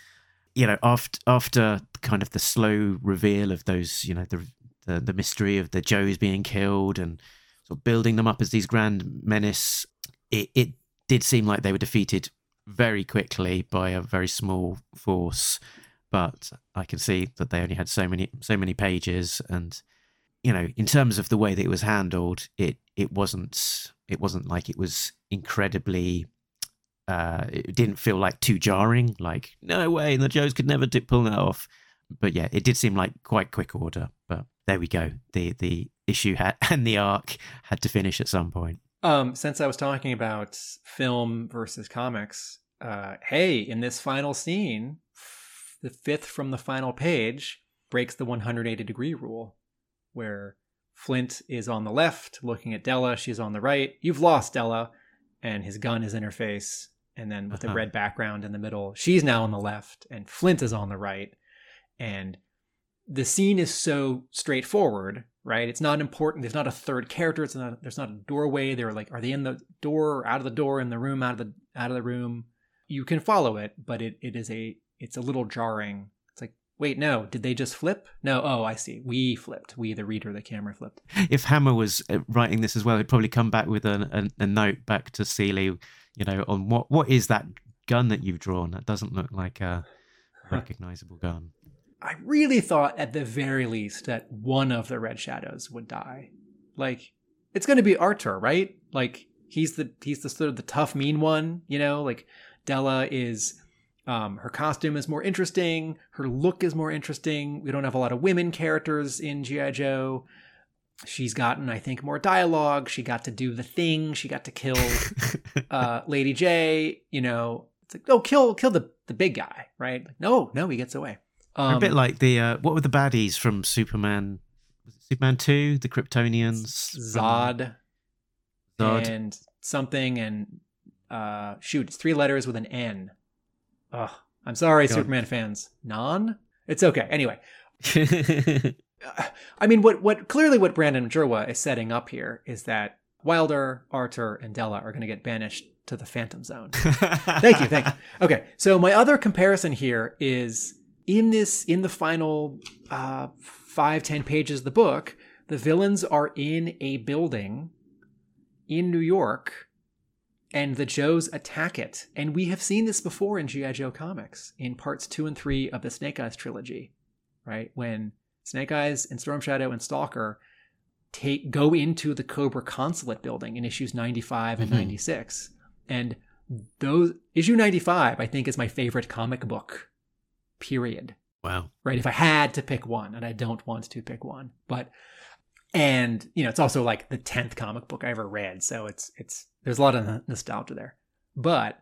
you know after after kind of the slow reveal of those you know the the, the mystery of the joes being killed and sort of building them up as these grand menace it, it did seem like they were defeated very quickly by a very small force but i can see that they only had so many so many pages and you know in terms of the way that it was handled it it wasn't it wasn't like it was incredibly uh, it didn't feel like too jarring. Like no way, the Joes could never dip, pull that off. But yeah, it did seem like quite quick order. But there we go. The the issue had and the arc had to finish at some point. Um, since I was talking about film versus comics, uh, hey, in this final scene, f- the fifth from the final page breaks the 180 degree rule, where Flint is on the left looking at Della, she's on the right. You've lost Della, and his gun is in her face. And then with the Uh-huh. red background in the middle, she's now on the left, and Flint is on the right. And the scene is so straightforward, right? It's not important. There's not a third character. It's not. There's not a doorway. They're like, are they in the door or out of the door? In the room? Out of the out of the room? You can follow it, but it, it is a. It's a little jarring. It's like, wait, no, did they just flip? No, oh, I see. We flipped. We, the reader, the camera flipped. If Hama was uh, writing this as well, he'd probably come back with a, a, a note back to Seeley, you know, on what what is that gun that you've drawn? That doesn't look like a recognizable gun. I really thought at the very least that one of the Red Shadows would die. Like it's going to be Artur, right? Like he's the he's the sort of the tough mean one, you know, like Della is um her costume is more interesting, her look is more interesting. We don't have a lot of women characters in GI Joe. She's gotten I think more dialogue, she got to do the thing, she got to kill uh Lady Jaye, you know. It's like, "Oh, kill kill the the big guy," right? Like, no, no, he gets away. Um, a bit like the uh, what were the baddies from Superman? Was it Superman Two, the Kryptonians, Zod, Zod. and something and uh shoot, it's three letters with an N. Ugh. I'm sorry, God. Superman fans. Non? It's okay. Anyway, I mean what what clearly what Brandon Jerwa is setting up here is that Wilder, Arthur, and Della are going to get banished to the Phantom Zone. thank you, thank you. Okay, so my other comparison here is in this in the final uh, five ten pages of the book, the villains are in a building in New York, and the Joes attack it. And we have seen this before in GI Joe comics in parts two and three of the Snake Eyes trilogy, right? When Snake Eyes and Storm Shadow and Stalker take go into the Cobra consulate building in issues 95 and Mhm. 96. And those issue 95 I think is my favorite comic book period. Wow. right? If i had to pick one and i don't want to pick one but and you know it's also like the 10th comic book i ever read so it's it's there's a lot of nostalgia there. But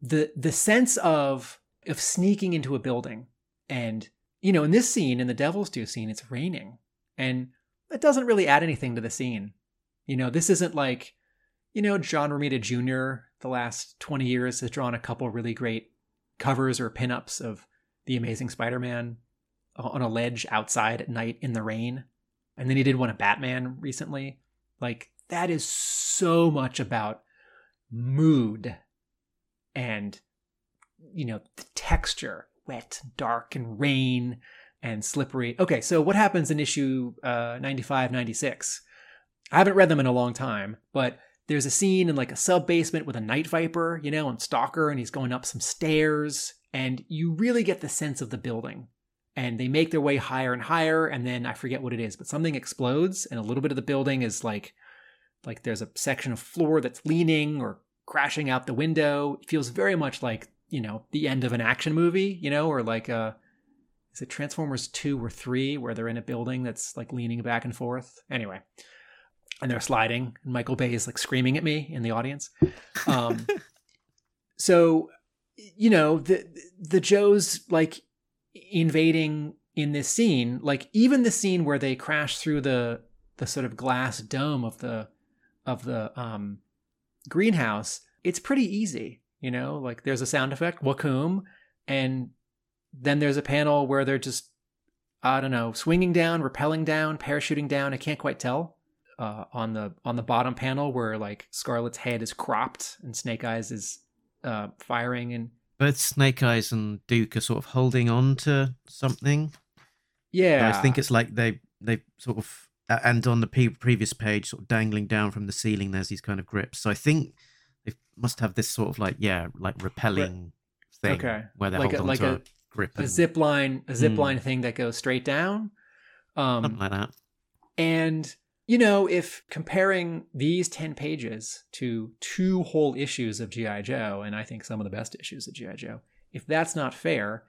the the sense of of sneaking into a building and you know in this scene in the devil's due scene it's raining and it doesn't really add anything to the scene. You know this isn't like you know john romita jr the last 20 years has drawn a couple really great covers or pinups of the Amazing Spider-Man on a ledge outside at night in the rain. And then he did one of Batman recently. Like that is so much about mood and you know, the texture, wet, dark and rain and slippery. Okay, so what happens in issue uh 95 96? I haven't read them in a long time, but there's a scene in like a sub basement with a night viper, you know, and Stalker, and he's going up some stairs, and you really get the sense of the building. And they make their way higher and higher, and then I forget what it is, but something explodes, and a little bit of the building is like, like there's a section of floor that's leaning or crashing out the window. It feels very much like you know the end of an action movie, you know, or like a is it Transformers two or three where they're in a building that's like leaning back and forth. Anyway, and they're sliding, and Michael Bay is like screaming at me in the audience. Um, so you know the the Joes like invading in this scene, like even the scene where they crash through the the sort of glass dome of the of the um greenhouse, it's pretty easy, you know. Like there's a sound effect, Wacoom, and then there's a panel where they're just I don't know, swinging down, rappelling down, parachuting down. I can't quite tell. Uh, on the on the bottom panel where like Scarlet's head is cropped and Snake Eyes is uh, firing and Both Snake Eyes and Duke are sort of holding on to something. yeah, I think it's like they they sort of and on the pe- previous page, sort of dangling down from the ceiling. There's these kind of grips. So I think they must have this sort of like yeah, like repelling thing Okay. where they Like hold a- on like to a- a, grip a zip line a zip Hmm. line thing that goes straight down. something Um, like that. and you know, if comparing these ten pages to two whole issues of GI Joe, and I think some of the best issues of GI Joe, if that's not fair,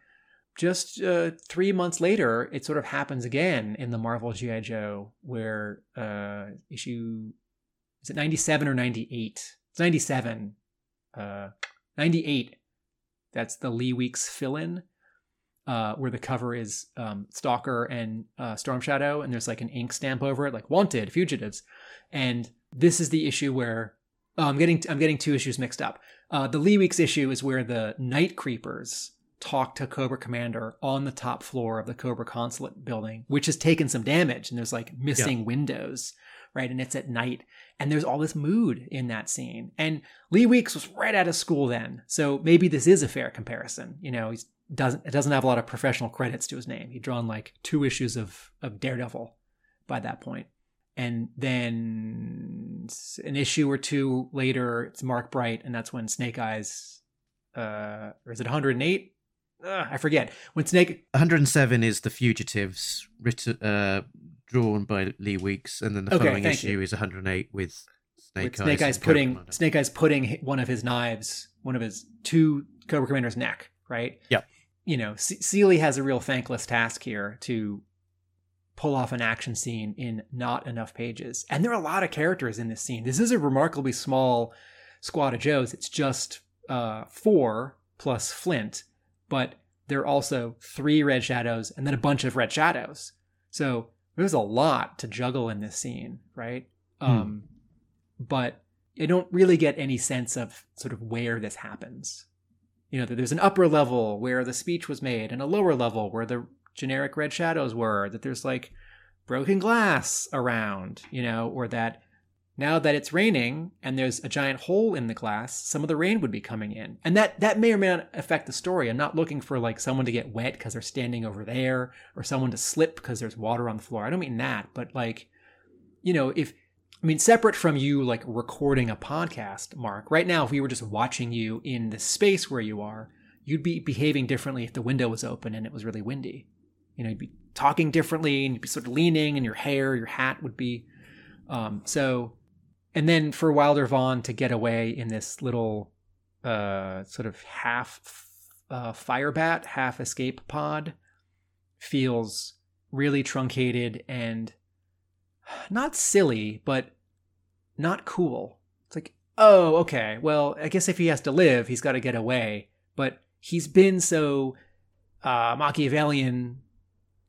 just uh, three months later, it sort of happens again in the Marvel GI Joe, where uh, issue is it ninety seven or ninety eight? It's ninety seven. Uh, ninety eight. That's the Lee Weeks fill in uh, where the cover is um, Stalker and uh, Storm Shadow, and there's like an ink stamp over it, like "Wanted Fugitives," and this is the issue where oh, I'm getting I'm getting two issues mixed up. Uh, the Lee Weeks issue is where the Night Creepers talk to Cobra Commander on the top floor of the Cobra Consulate building, which has taken some damage, and there's like missing windows, right? And it's at night, and there's all this mood in that scene. And Lee Weeks was right out of school then, so maybe this is a fair comparison. You know, he's doesn't it doesn't have a lot of professional credits to his name. He'd drawn like two issues of of Daredevil by that point. And then an issue or two later, it's Mark Bright, and that's when Snake Eyes, uh, or is it 108? Ugh, I forget. When Snake, 107 is the fugitives written uh drawn by Lee Weeks, and then the Okay, following issue you. is 108 with Snake with Eyes. Snake Eyes putting Commander. Snake Eyes putting one of his knives, one of his two Cobra Commander's neck, right? Yep. You know, C- Seeley has a real thankless task here to pull off an action scene in not enough pages, and there are a lot of characters in this scene. This is a remarkably small squad of Joes. It's just uh, four plus Flint, but there are also three Red Shadows and then a bunch of Red Shadows. So there's a lot to juggle in this scene, right? Um, but I don't really get any sense of sort of where this happens. You know, that there's an upper level where the speech was made and a lower level where the generic red shadows were, that there's like broken glass around, you know, or that now that it's raining and there's a giant hole in the glass, some of the rain would be coming in. And that that may or may not affect the story. I'm not looking for like someone to get wet because they're standing over there or someone to slip because there's water on the floor. I don't mean that, but like, you know, if I mean separate from you like recording a podcast, Mark, right now if we were just watching you in the space where you are, you'd be behaving differently if the window was open and it was really windy. You know, you'd be talking differently and you'd be sort of leaning and your hair, your hat would be um, so and then for Wilder Vaughn to get away in this little uh, sort of half uh, firebat, half escape pod feels really truncated and not silly, but not cool. It's like, oh, okay, well, I guess if he has to live, he's got to get away. But he's been so uh, Machiavellian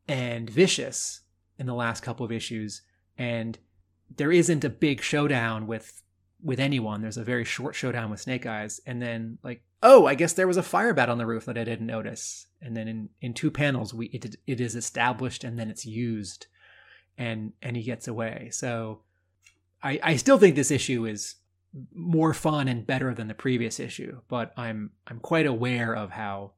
and vicious in the last couple of issues, and there isn't a big showdown with with anyone. There's a very short showdown with Snake Eyes, and then like, oh, I guess there was a fire bat on the roof that I didn't notice. And then in in two panels, we it it is established and then it's used, and and he gets away. So, I I still think this issue is more fun and better than the previous issue, but I'm I'm quite aware of how,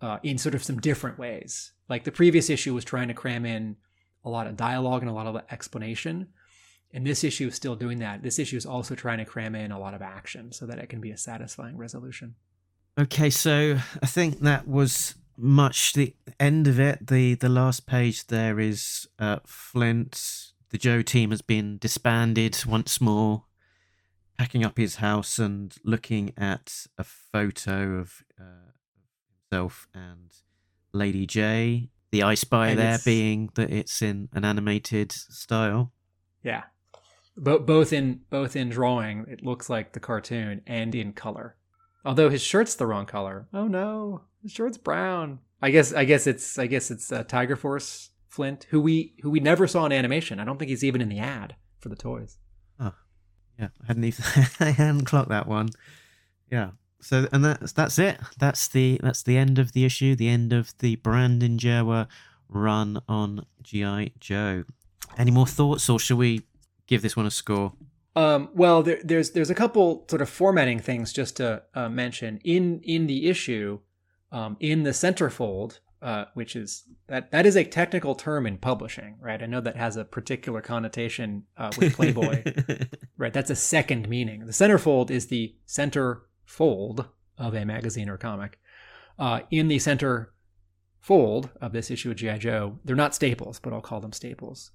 uh, in sort of some different ways. Like the previous issue was trying to cram in a lot of dialogue and a lot of explanation and this issue is still doing that. This issue is also trying to cram in a lot of action so that it can be a satisfying resolution. Okay, so I think that was much the end of it. The the last page there is uh, Flint. The Joe team has been disbanded once more, packing up his house and looking at a photo of uh, himself and Lady Jaye. The I Spy And there being that it's in an animated style. Yeah. Bo- both in both in drawing, it looks like the cartoon, and in color. Although his shirt's the wrong color. Oh no, his shirt's brown. I guess I guess it's I guess it's uh, Tiger Force Flint, who we who we never saw in animation. I don't think he's even in the ad for the toys. Oh, yeah, I hadn't even I hadn't clocked that one. Yeah. So and that's that's it. That's the that's the end of the issue. The end of the Brandon Jerwa run on GI Joe. Any more thoughts, or shall we give this one a score? Um, well, there, there's there's a couple sort of formatting things just to uh, mention in in the issue, um, in the centerfold, uh, which is that that is a technical term in publishing, right? I know that has a particular connotation uh, with Playboy, right? That's a second meaning. The centerfold is the center fold of a magazine or comic. Uh, in the center fold of this issue of GI Joe, they're not staples, but I'll call them staples.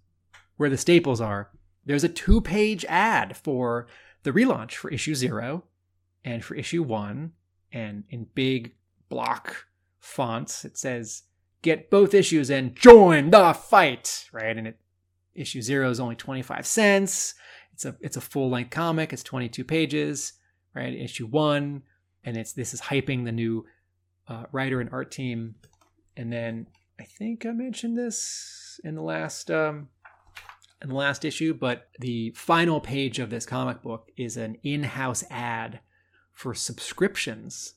Where the staples are, there's a two page ad for the relaunch for issue zero and for issue one. And in big block fonts, it says, get both issues and join the fight, right? And it, issue zero is only 25 cents. It's a, it's a full length comic. It's 22 pages, right? Issue one. And it's, this is hyping the new uh, writer and art team. And then I think I mentioned this in the last, um, in the last issue, but the final page of this comic book is an in-house ad for subscriptions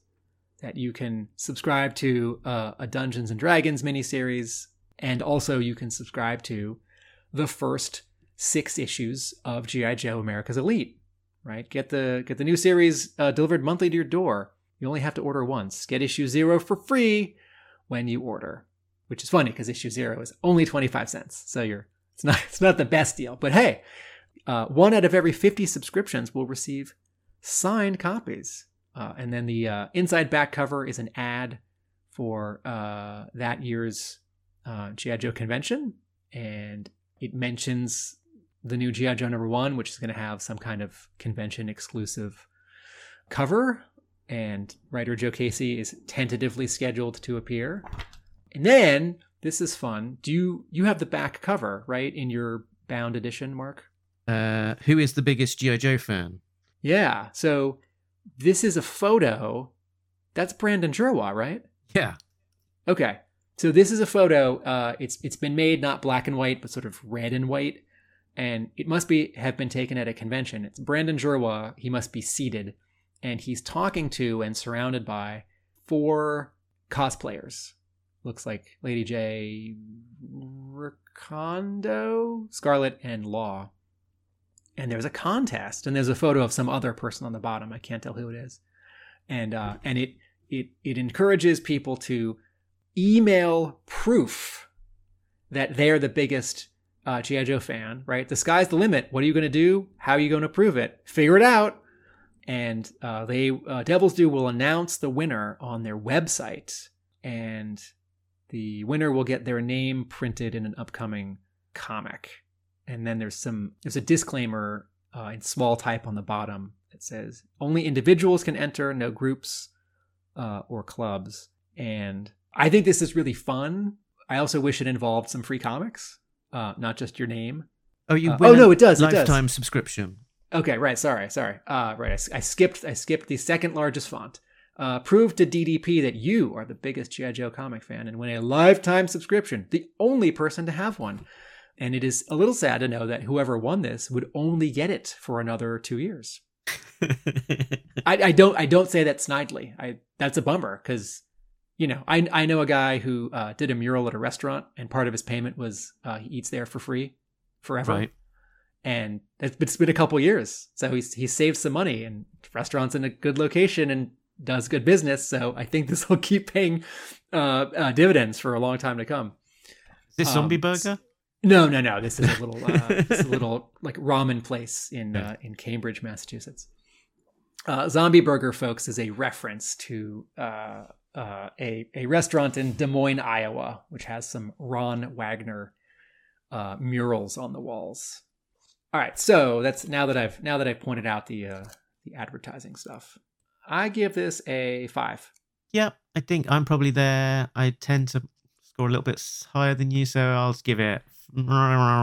that you can subscribe to uh, a Dungeons and Dragons miniseries, and also you can subscribe to the first six issues of GI Joe: America's Elite. Right, get the get the new series uh, delivered monthly to your door. You only have to order once. Get issue zero for free when you order, which is funny because issue zero is only twenty five cents. So you're it's not it's not the best deal, but hey, uh, one out of every 50 subscriptions will receive signed copies. Uh, and then the uh, inside back cover is an ad for uh, that year's uh, GI Joe convention, and it mentions the new GI Joe number one, which is going to have some kind of convention exclusive cover. And writer Joe Casey is tentatively scheduled to appear. And then this is fun. Do you you have the back cover right in your bound edition, Mark? Uh, who is the biggest GI Joe fan? Yeah. So this is a photo. That's Brandon Jerwa, right? Yeah. Okay. So this is a photo. Uh, it's it's been made not black and white, but sort of red and white, and it must be have been taken at a convention. It's Brandon Jerwa. He must be seated, and he's talking to and surrounded by four cosplayers. Looks like Lady Jaye, Recondo, Scarlet, and Law. And there's a contest, and there's a photo of some other person on the bottom. I can't tell who it is, and uh, and it it it encourages people to email proof that they're the biggest uh, GI Joe fan. Right, the sky's the limit. What are you going to do? How are you going to prove it? Figure it out. And uh, they uh, Devil's Due will announce the winner on their website, and the winner will get their name printed in an upcoming comic. And then there's some there's a disclaimer uh, in small type on the bottom that says only individuals can enter, no groups uh, or clubs. And I think this is really fun. I also wish it involved some free comics, uh, not just your name. Oh, you Uh, oh, no, it does, it does. Lifetime subscription. Okay, right. Sorry, sorry. Uh, right. I, skipped. I skipped the second largest font. Uh, prove to DDP that you are the biggest GI Joe comic fan and win a lifetime subscription. The only person to have one. And it is a little sad to know that whoever won this would only get it for another two years. I, I don't. I don't say that snidely. I that's a bummer because, you know, I I know a guy who uh, did a mural at a restaurant and part of his payment was uh, he eats there for free, forever right. and it's been, it's been a couple years so he's he saved some money and restaurants in a good location and does good business so i think this will keep paying uh, uh dividends for a long time to come Is this Um, Zombie Burger? No no no this is a little uh this is a little like ramen place in uh, in cambridge massachusetts uh zombie burger folks is a reference to uh uh, a, a restaurant in Des Moines, Iowa, which has some Ron Wagner uh, murals on the walls. All right, so that's now that I've now that I've pointed out the uh, the advertising stuff. I give this a five. Yeah, I think I'm probably there. I tend to score a little bit higher than you, so I'll give it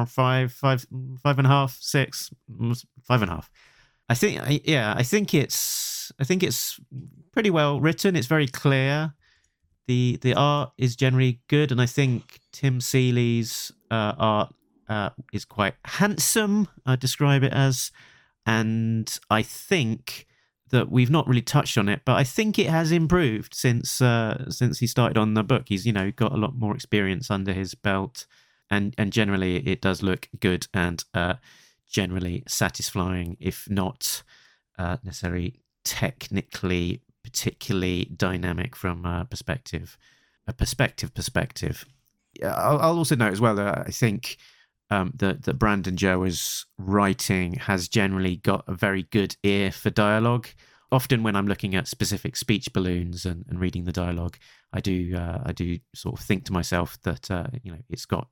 five, five, five and a half, six, five and a half. I think, yeah, I think it's, I think it's pretty well written. It's very clear. the The art is generally good, and I think Tim Seeley's uh, art uh, is quite handsome. I describe it as, and I think that we've not really touched on it, but I think it has improved since uh, since he started on the book. He's you know got a lot more experience under his belt, and and generally it does look good and uh, generally satisfying, if not uh, necessarily technically particularly dynamic from a perspective a perspective perspective. Yeah, I'll, I'll also note as well that I think um, that that Brandon Jerwa's writing has generally got a very good ear for dialogue. Often, when I'm looking at specific speech balloons and, and reading the dialogue, I do uh, I do sort of think to myself that uh, you know it's got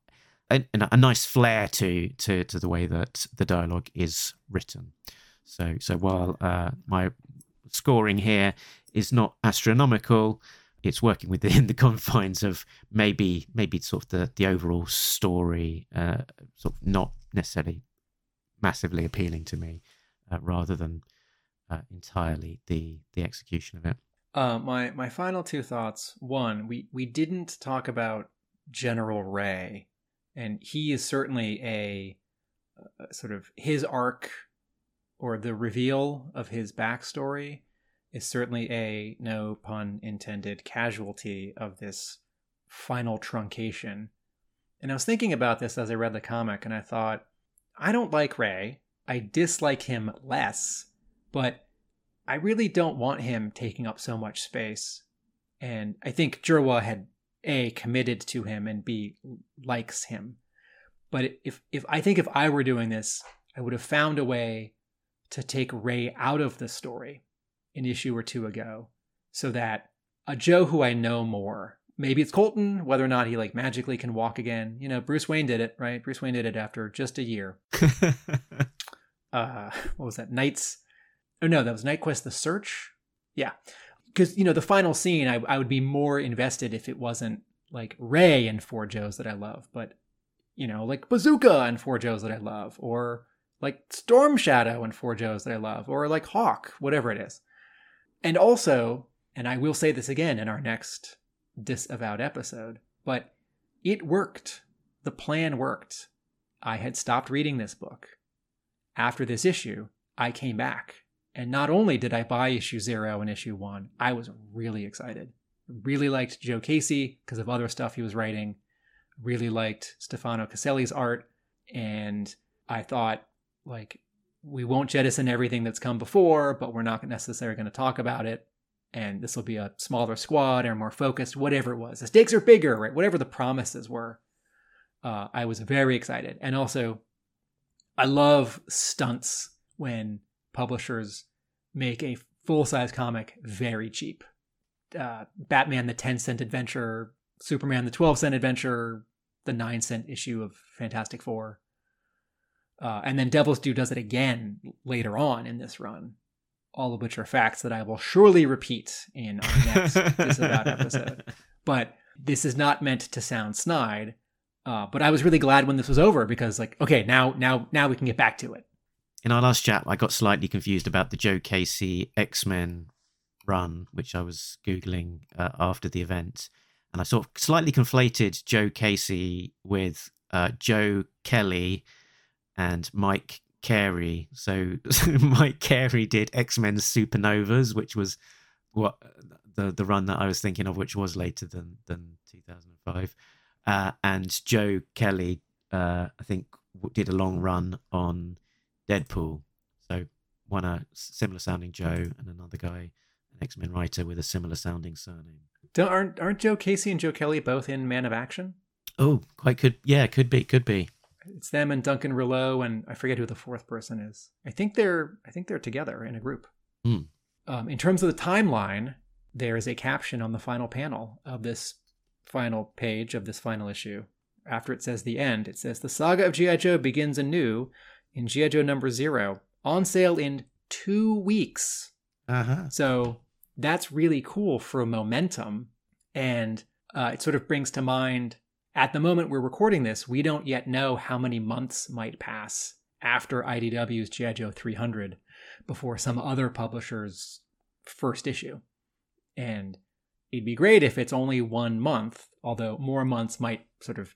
a, a nice flair to to to the way that the dialogue is written. So so while uh, my scoring here is not astronomical, it's working within the confines of maybe maybe sort of the the overall story, uh, sort of not necessarily massively appealing to me, uh, rather than uh, entirely the the execution of it. Uh, my my final two thoughts. One, we we didn't talk about General Ray, and he is certainly a, sort of his arc or the reveal of his backstory is certainly a no pun intended casualty of this final truncation. And I was thinking about this as I read the comic, and I thought, I don't like Ray. I dislike him less, but I really don't want him taking up so much space. And I think Jerwa had A committed to him and B likes him. But if if I think if I were doing this, I would have found a way to take Ray out of the story an issue or two ago so that a Joe who I know more, maybe it's Colton, whether or not he like magically can walk again. You know, Bruce Wayne did it, right? Bruce Wayne did it after just a year. Uh what was that? Knights Oh no, that was KnightQuest the Search. Yeah. Cuz you know, the final scene I I would be more invested if it wasn't like Ray and Four Joes that I love, but you know, like Bazooka and Four Joes that I love or like Storm Shadow and Four Joes that I love or like Hawk, whatever it is. And also, and I will say this again in our next disavowed episode, but it worked. The plan worked. I had stopped reading this book. After this issue, I came back. And not only did I buy issue zero and issue one, I was really excited. Really liked Joe Casey because of other stuff he was writing. Really liked Stefano Caselli's art. And I thought, like, we won't jettison everything that's come before, but we're not necessarily going to talk about it. And this will be a smaller squad or more focused, whatever it was. The stakes are bigger, right? Whatever the promises were. Uh, I was very excited. And also, I love stunts when publishers make a full size comic very cheap. Uh, Batman, the 10 cent adventure, Superman, the 12 cent adventure, the 9 cent issue of Fantastic Four. Uh, and then Devil's Due does it again later on in this run, all of which are facts that I will surely repeat in our next Disavowed episode. But this is not meant to sound snide. Uh, but I was really glad when this was over because, like, okay, now, now, now we can get back to it. In our last chat, I got slightly confused about the Joe Casey X Men run, which I was Googling uh, after the event. And I sort of slightly conflated Joe Casey with uh, Joe Kelly and Mike Carey. So Mike Carey did X Men Supernovas, which was what the the run that I was thinking of, which was later than than 2005. Uh, and Joe Kelly, uh, I think, did a long run on Deadpool. So one a similar sounding Joe and another guy, an X Men writer with a similar sounding surname. Don't, aren't aren't Joe Casey and Joe Kelly both in Man of Action? Oh, quite could yeah, could be, could be. It's them and Duncan Rouleau, and I forget who the fourth person is. I think they're I think they're together in a group. Hmm. Um, in terms of the timeline, there is a caption on the final panel of this final page of this final issue. After it says the end, it says the saga of GI Joe begins anew in GI Joe number zero, on sale in two weeks. Uh huh. So that's really cool for momentum. And uh, it sort of brings to mind at the moment we're recording this, we don't yet know how many months might pass after IDW's G.I. Joe 300 before some other publisher's first issue. And it'd be great if it's only one month, although more months might sort of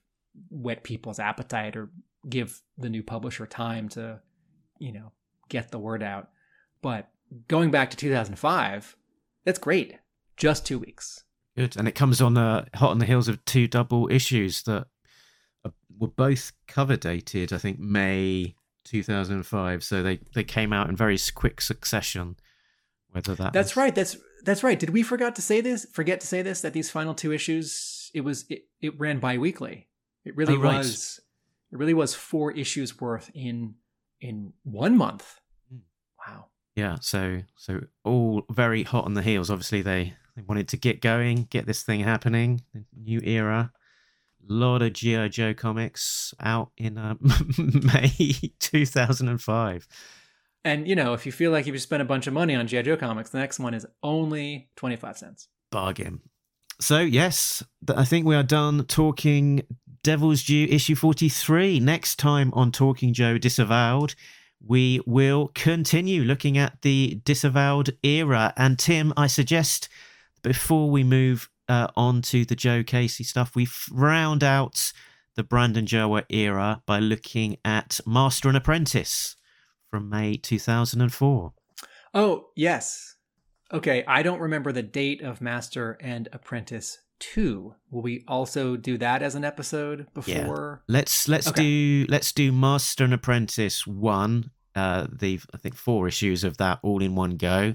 whet people's appetite or give the new publisher time to, you know, get the word out. But going back to 2005, that's great. Just two weeks. Good, and it comes on uh, hot on the heels of two double issues that uh, were both cover dated. I think May 2005, so they they came out in very quick succession. Whether that That's right. That's that's right. Did we forget to say this? Forget to say this that these final two issues it was it, it ran bi-weekly. It really Oh, was it really was four issues worth in in one month. Mm. Wow. Yeah, so so all very hot on the heels. Obviously, they they wanted to get going, get this thing happening. New era. A lot of GI Joe comics out in uh, May 2005. And you know, if you feel like you've spent a bunch of money on G.I. Joe comics, the next one is only 25 cents. bargain. So yes, I think we are done talking Devil's Due issue 43. Next time on Talking Joe Disavowed, we will continue looking at the disavowed era. And Tim, I suggest before we move uh, on to the Joe Casey stuff, we round out the Brandon Jerwa era by looking at Master and Apprentice from May 2004. Oh, yes. Okay, I don't remember the date of Master and Apprentice 2. Will we also do that as an episode before? Yeah. Let's let's Okay. do let's do Master and Apprentice one. Uh, the I think four issues of that all in one go.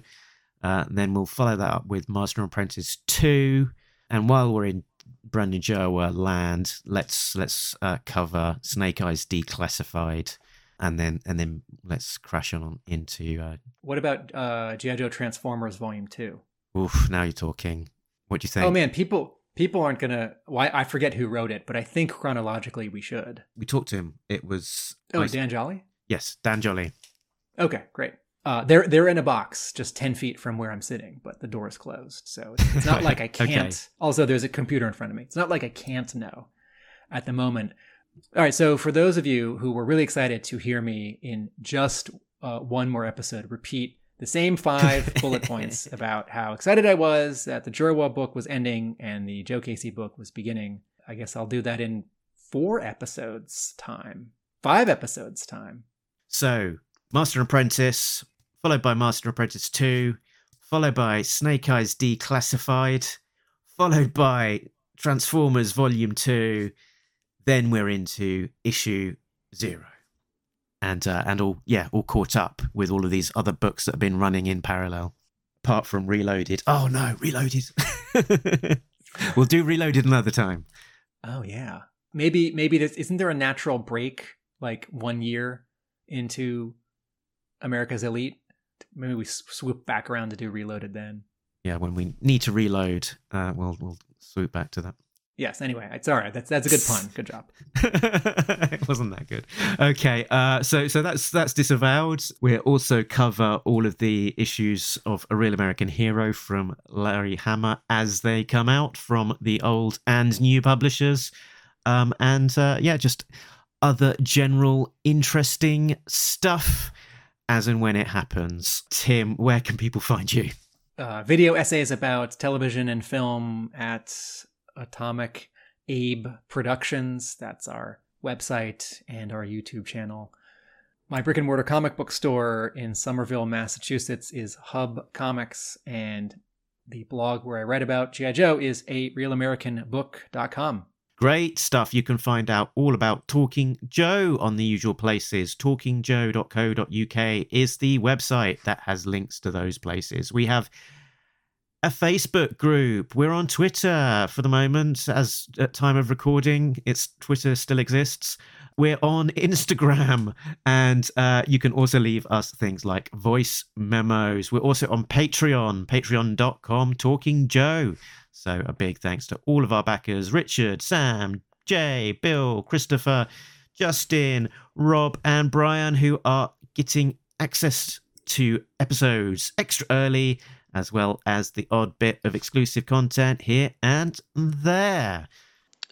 Uh, then we'll follow that up with Master and Apprentice two. And while we're in Brandon Jerwa land, let's let's uh, cover Snake Eyes Declassified, and then and then let's crash on into. Uh, What about uh, G.I. Joe Transformers Volume 2? oof, now you're talking. What do you think? Oh man, people people aren't gonna. Why I forget who wrote it, but I think chronologically we should. We talked to him. It was Oh, I- Dan Jolly. yes, Dan Jolly. Okay, great. Uh, they're they're in a box just ten feet from where I'm sitting, but the door is closed, so it's, it's not like I can't. Also, there's a computer in front of me. It's not like I can't know at the moment. All right, so for those of you who were really excited to hear me in just uh, one more episode repeat the same five bullet points about how excited I was that the Jerwa book was ending and the Joe Casey book was beginning, I guess I'll do that in four episodes time, five episodes time. So, Master and Apprentice, followed by Master and Apprentice 2, followed by Snake Eyes Declassified, followed by Transformers Volume 2, then we're into issue 0. And uh, and all yeah all caught up with all of these other books that have been running in parallel. Apart from Reloaded. Oh no, Reloaded. we'll do Reloaded another time. Oh yeah. Maybe maybe this isn't there a natural break like one year into America's Elite? Maybe we swoop back around to do Reloaded then. Yeah, when we need to reload, uh, we'll we'll swoop back to that. Yes. Anyway, it's all right. That's that's a good pun. Good job. it wasn't that good. Okay, uh, so so that's that's disavowed. We'll also cover all of the issues of a real American hero from Larry Hama as they come out from the old and new publishers, um, and uh, yeah, just other general interesting stuff as and when it happens. Tim, where can people find you? Uh, video essays about television and film at Atomic Abe Productions. That's our website and our YouTube channel. My brick and mortar comic book store in Somerville, Massachusetts is Hub Comics, and the blog where I write about G.I. Joe is a realamericanbook.com. Great stuff. You can find out all about Talking Joe on the usual places. TalkingJoe.co.uk is the website that has links to those places. We have a Facebook group. We're on Twitter for the moment, as at time of recording, it's Twitter still exists. We're on Instagram, and uh, you can also leave us things like voice memos. We're also on Patreon, patreon.com, Talking Joe. So a big thanks to all of our backers Richard, Sam, Jay, Bill, Christopher, Justin, Rob, and Brian, who are getting access to episodes extra early, as well as the odd bit of exclusive content here and there.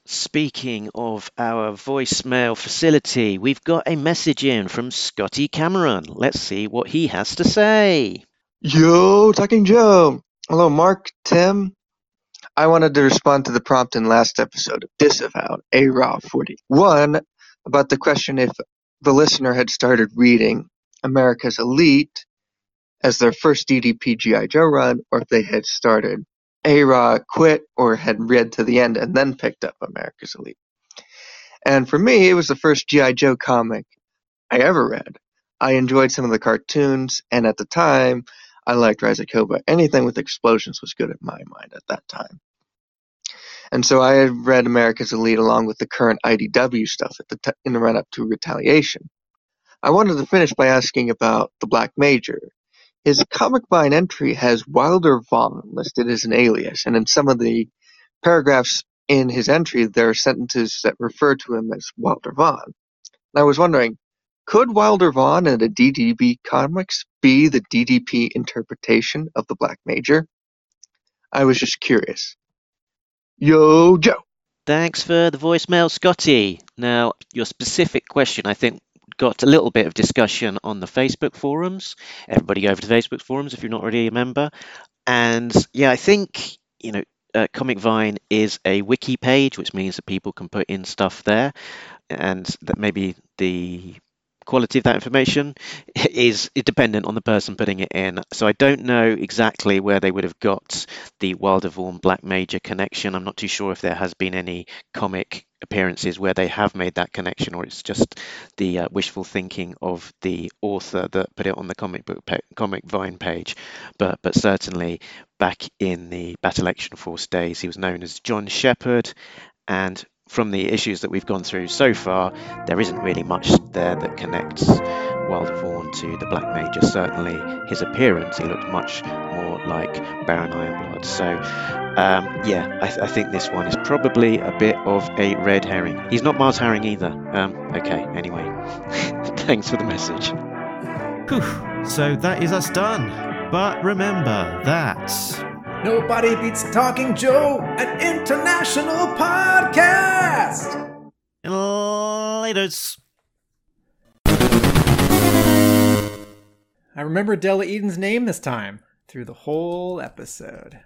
Speaking of our voicemail facility, we've got a message in from Scotty Cameron. Let's see what he has to say. Yo, Talking Joe. Hello, Mark, Tim. I wanted to respond to the prompt in last episode of Disavowed, A Raw 41, about the question if the listener had started reading America's Elite as their first DDP G.I. Joe run, or if they had started A Raw, quit, or had read to the end and then picked up America's Elite. And for me, it was the first G.I. Joe comic I ever read. I enjoyed some of the cartoons, and at the time, I liked Rise of Cobra. Anything with explosions was good in my mind at that time. And so I had read America's Elite along with the current IDW stuff the t- in the run up to Retaliation. I wanted to finish by asking about the Black Major. His comic vine entry has Wilder Vaughn listed as an alias, and in some of the paragraphs in his entry, there are sentences that refer to him as Wilder Vaughn. And I was wondering, could Wilder Vaughn in the DDP comics be the DDP interpretation of the Black Major? I was just curious. Yo, Joe. Thanks for the voicemail, Scotty. Now, your specific question, I think, got a little bit of discussion on the Facebook forums. Everybody go over to Facebook forums if you're not already a member. And yeah, I think, you know, uh, Comic Vine is a wiki page, which means that people can put in stuff there, and that maybe the quality of that information is dependent on the person putting it in. So I don't know exactly where they would have got the Wilder Vaughn Black Major connection. I'm not too sure if there has been any comic appearances where they have made that connection, or it's just the uh, wishful thinking of the author that put it on the comic book pa- comic Vine page. But but certainly back in the Battle Action Force days, he was known as John Shepherd, and from the issues that we've gone through so far, there isn't really much there that connects Wilder Vaughn to the Black Major. Certainly, his appearance, he looked much more like Baron Ironblood. So, um, yeah, I, th- I, think this one is probably a bit of a red herring. He's not Mars Herring either. Um, okay, anyway, thanks for the message. Whew. So that is us done. But remember that Nobody beats Talking Joe, an international podcast. Laters. I remember Della Eden's name this time through the whole episode.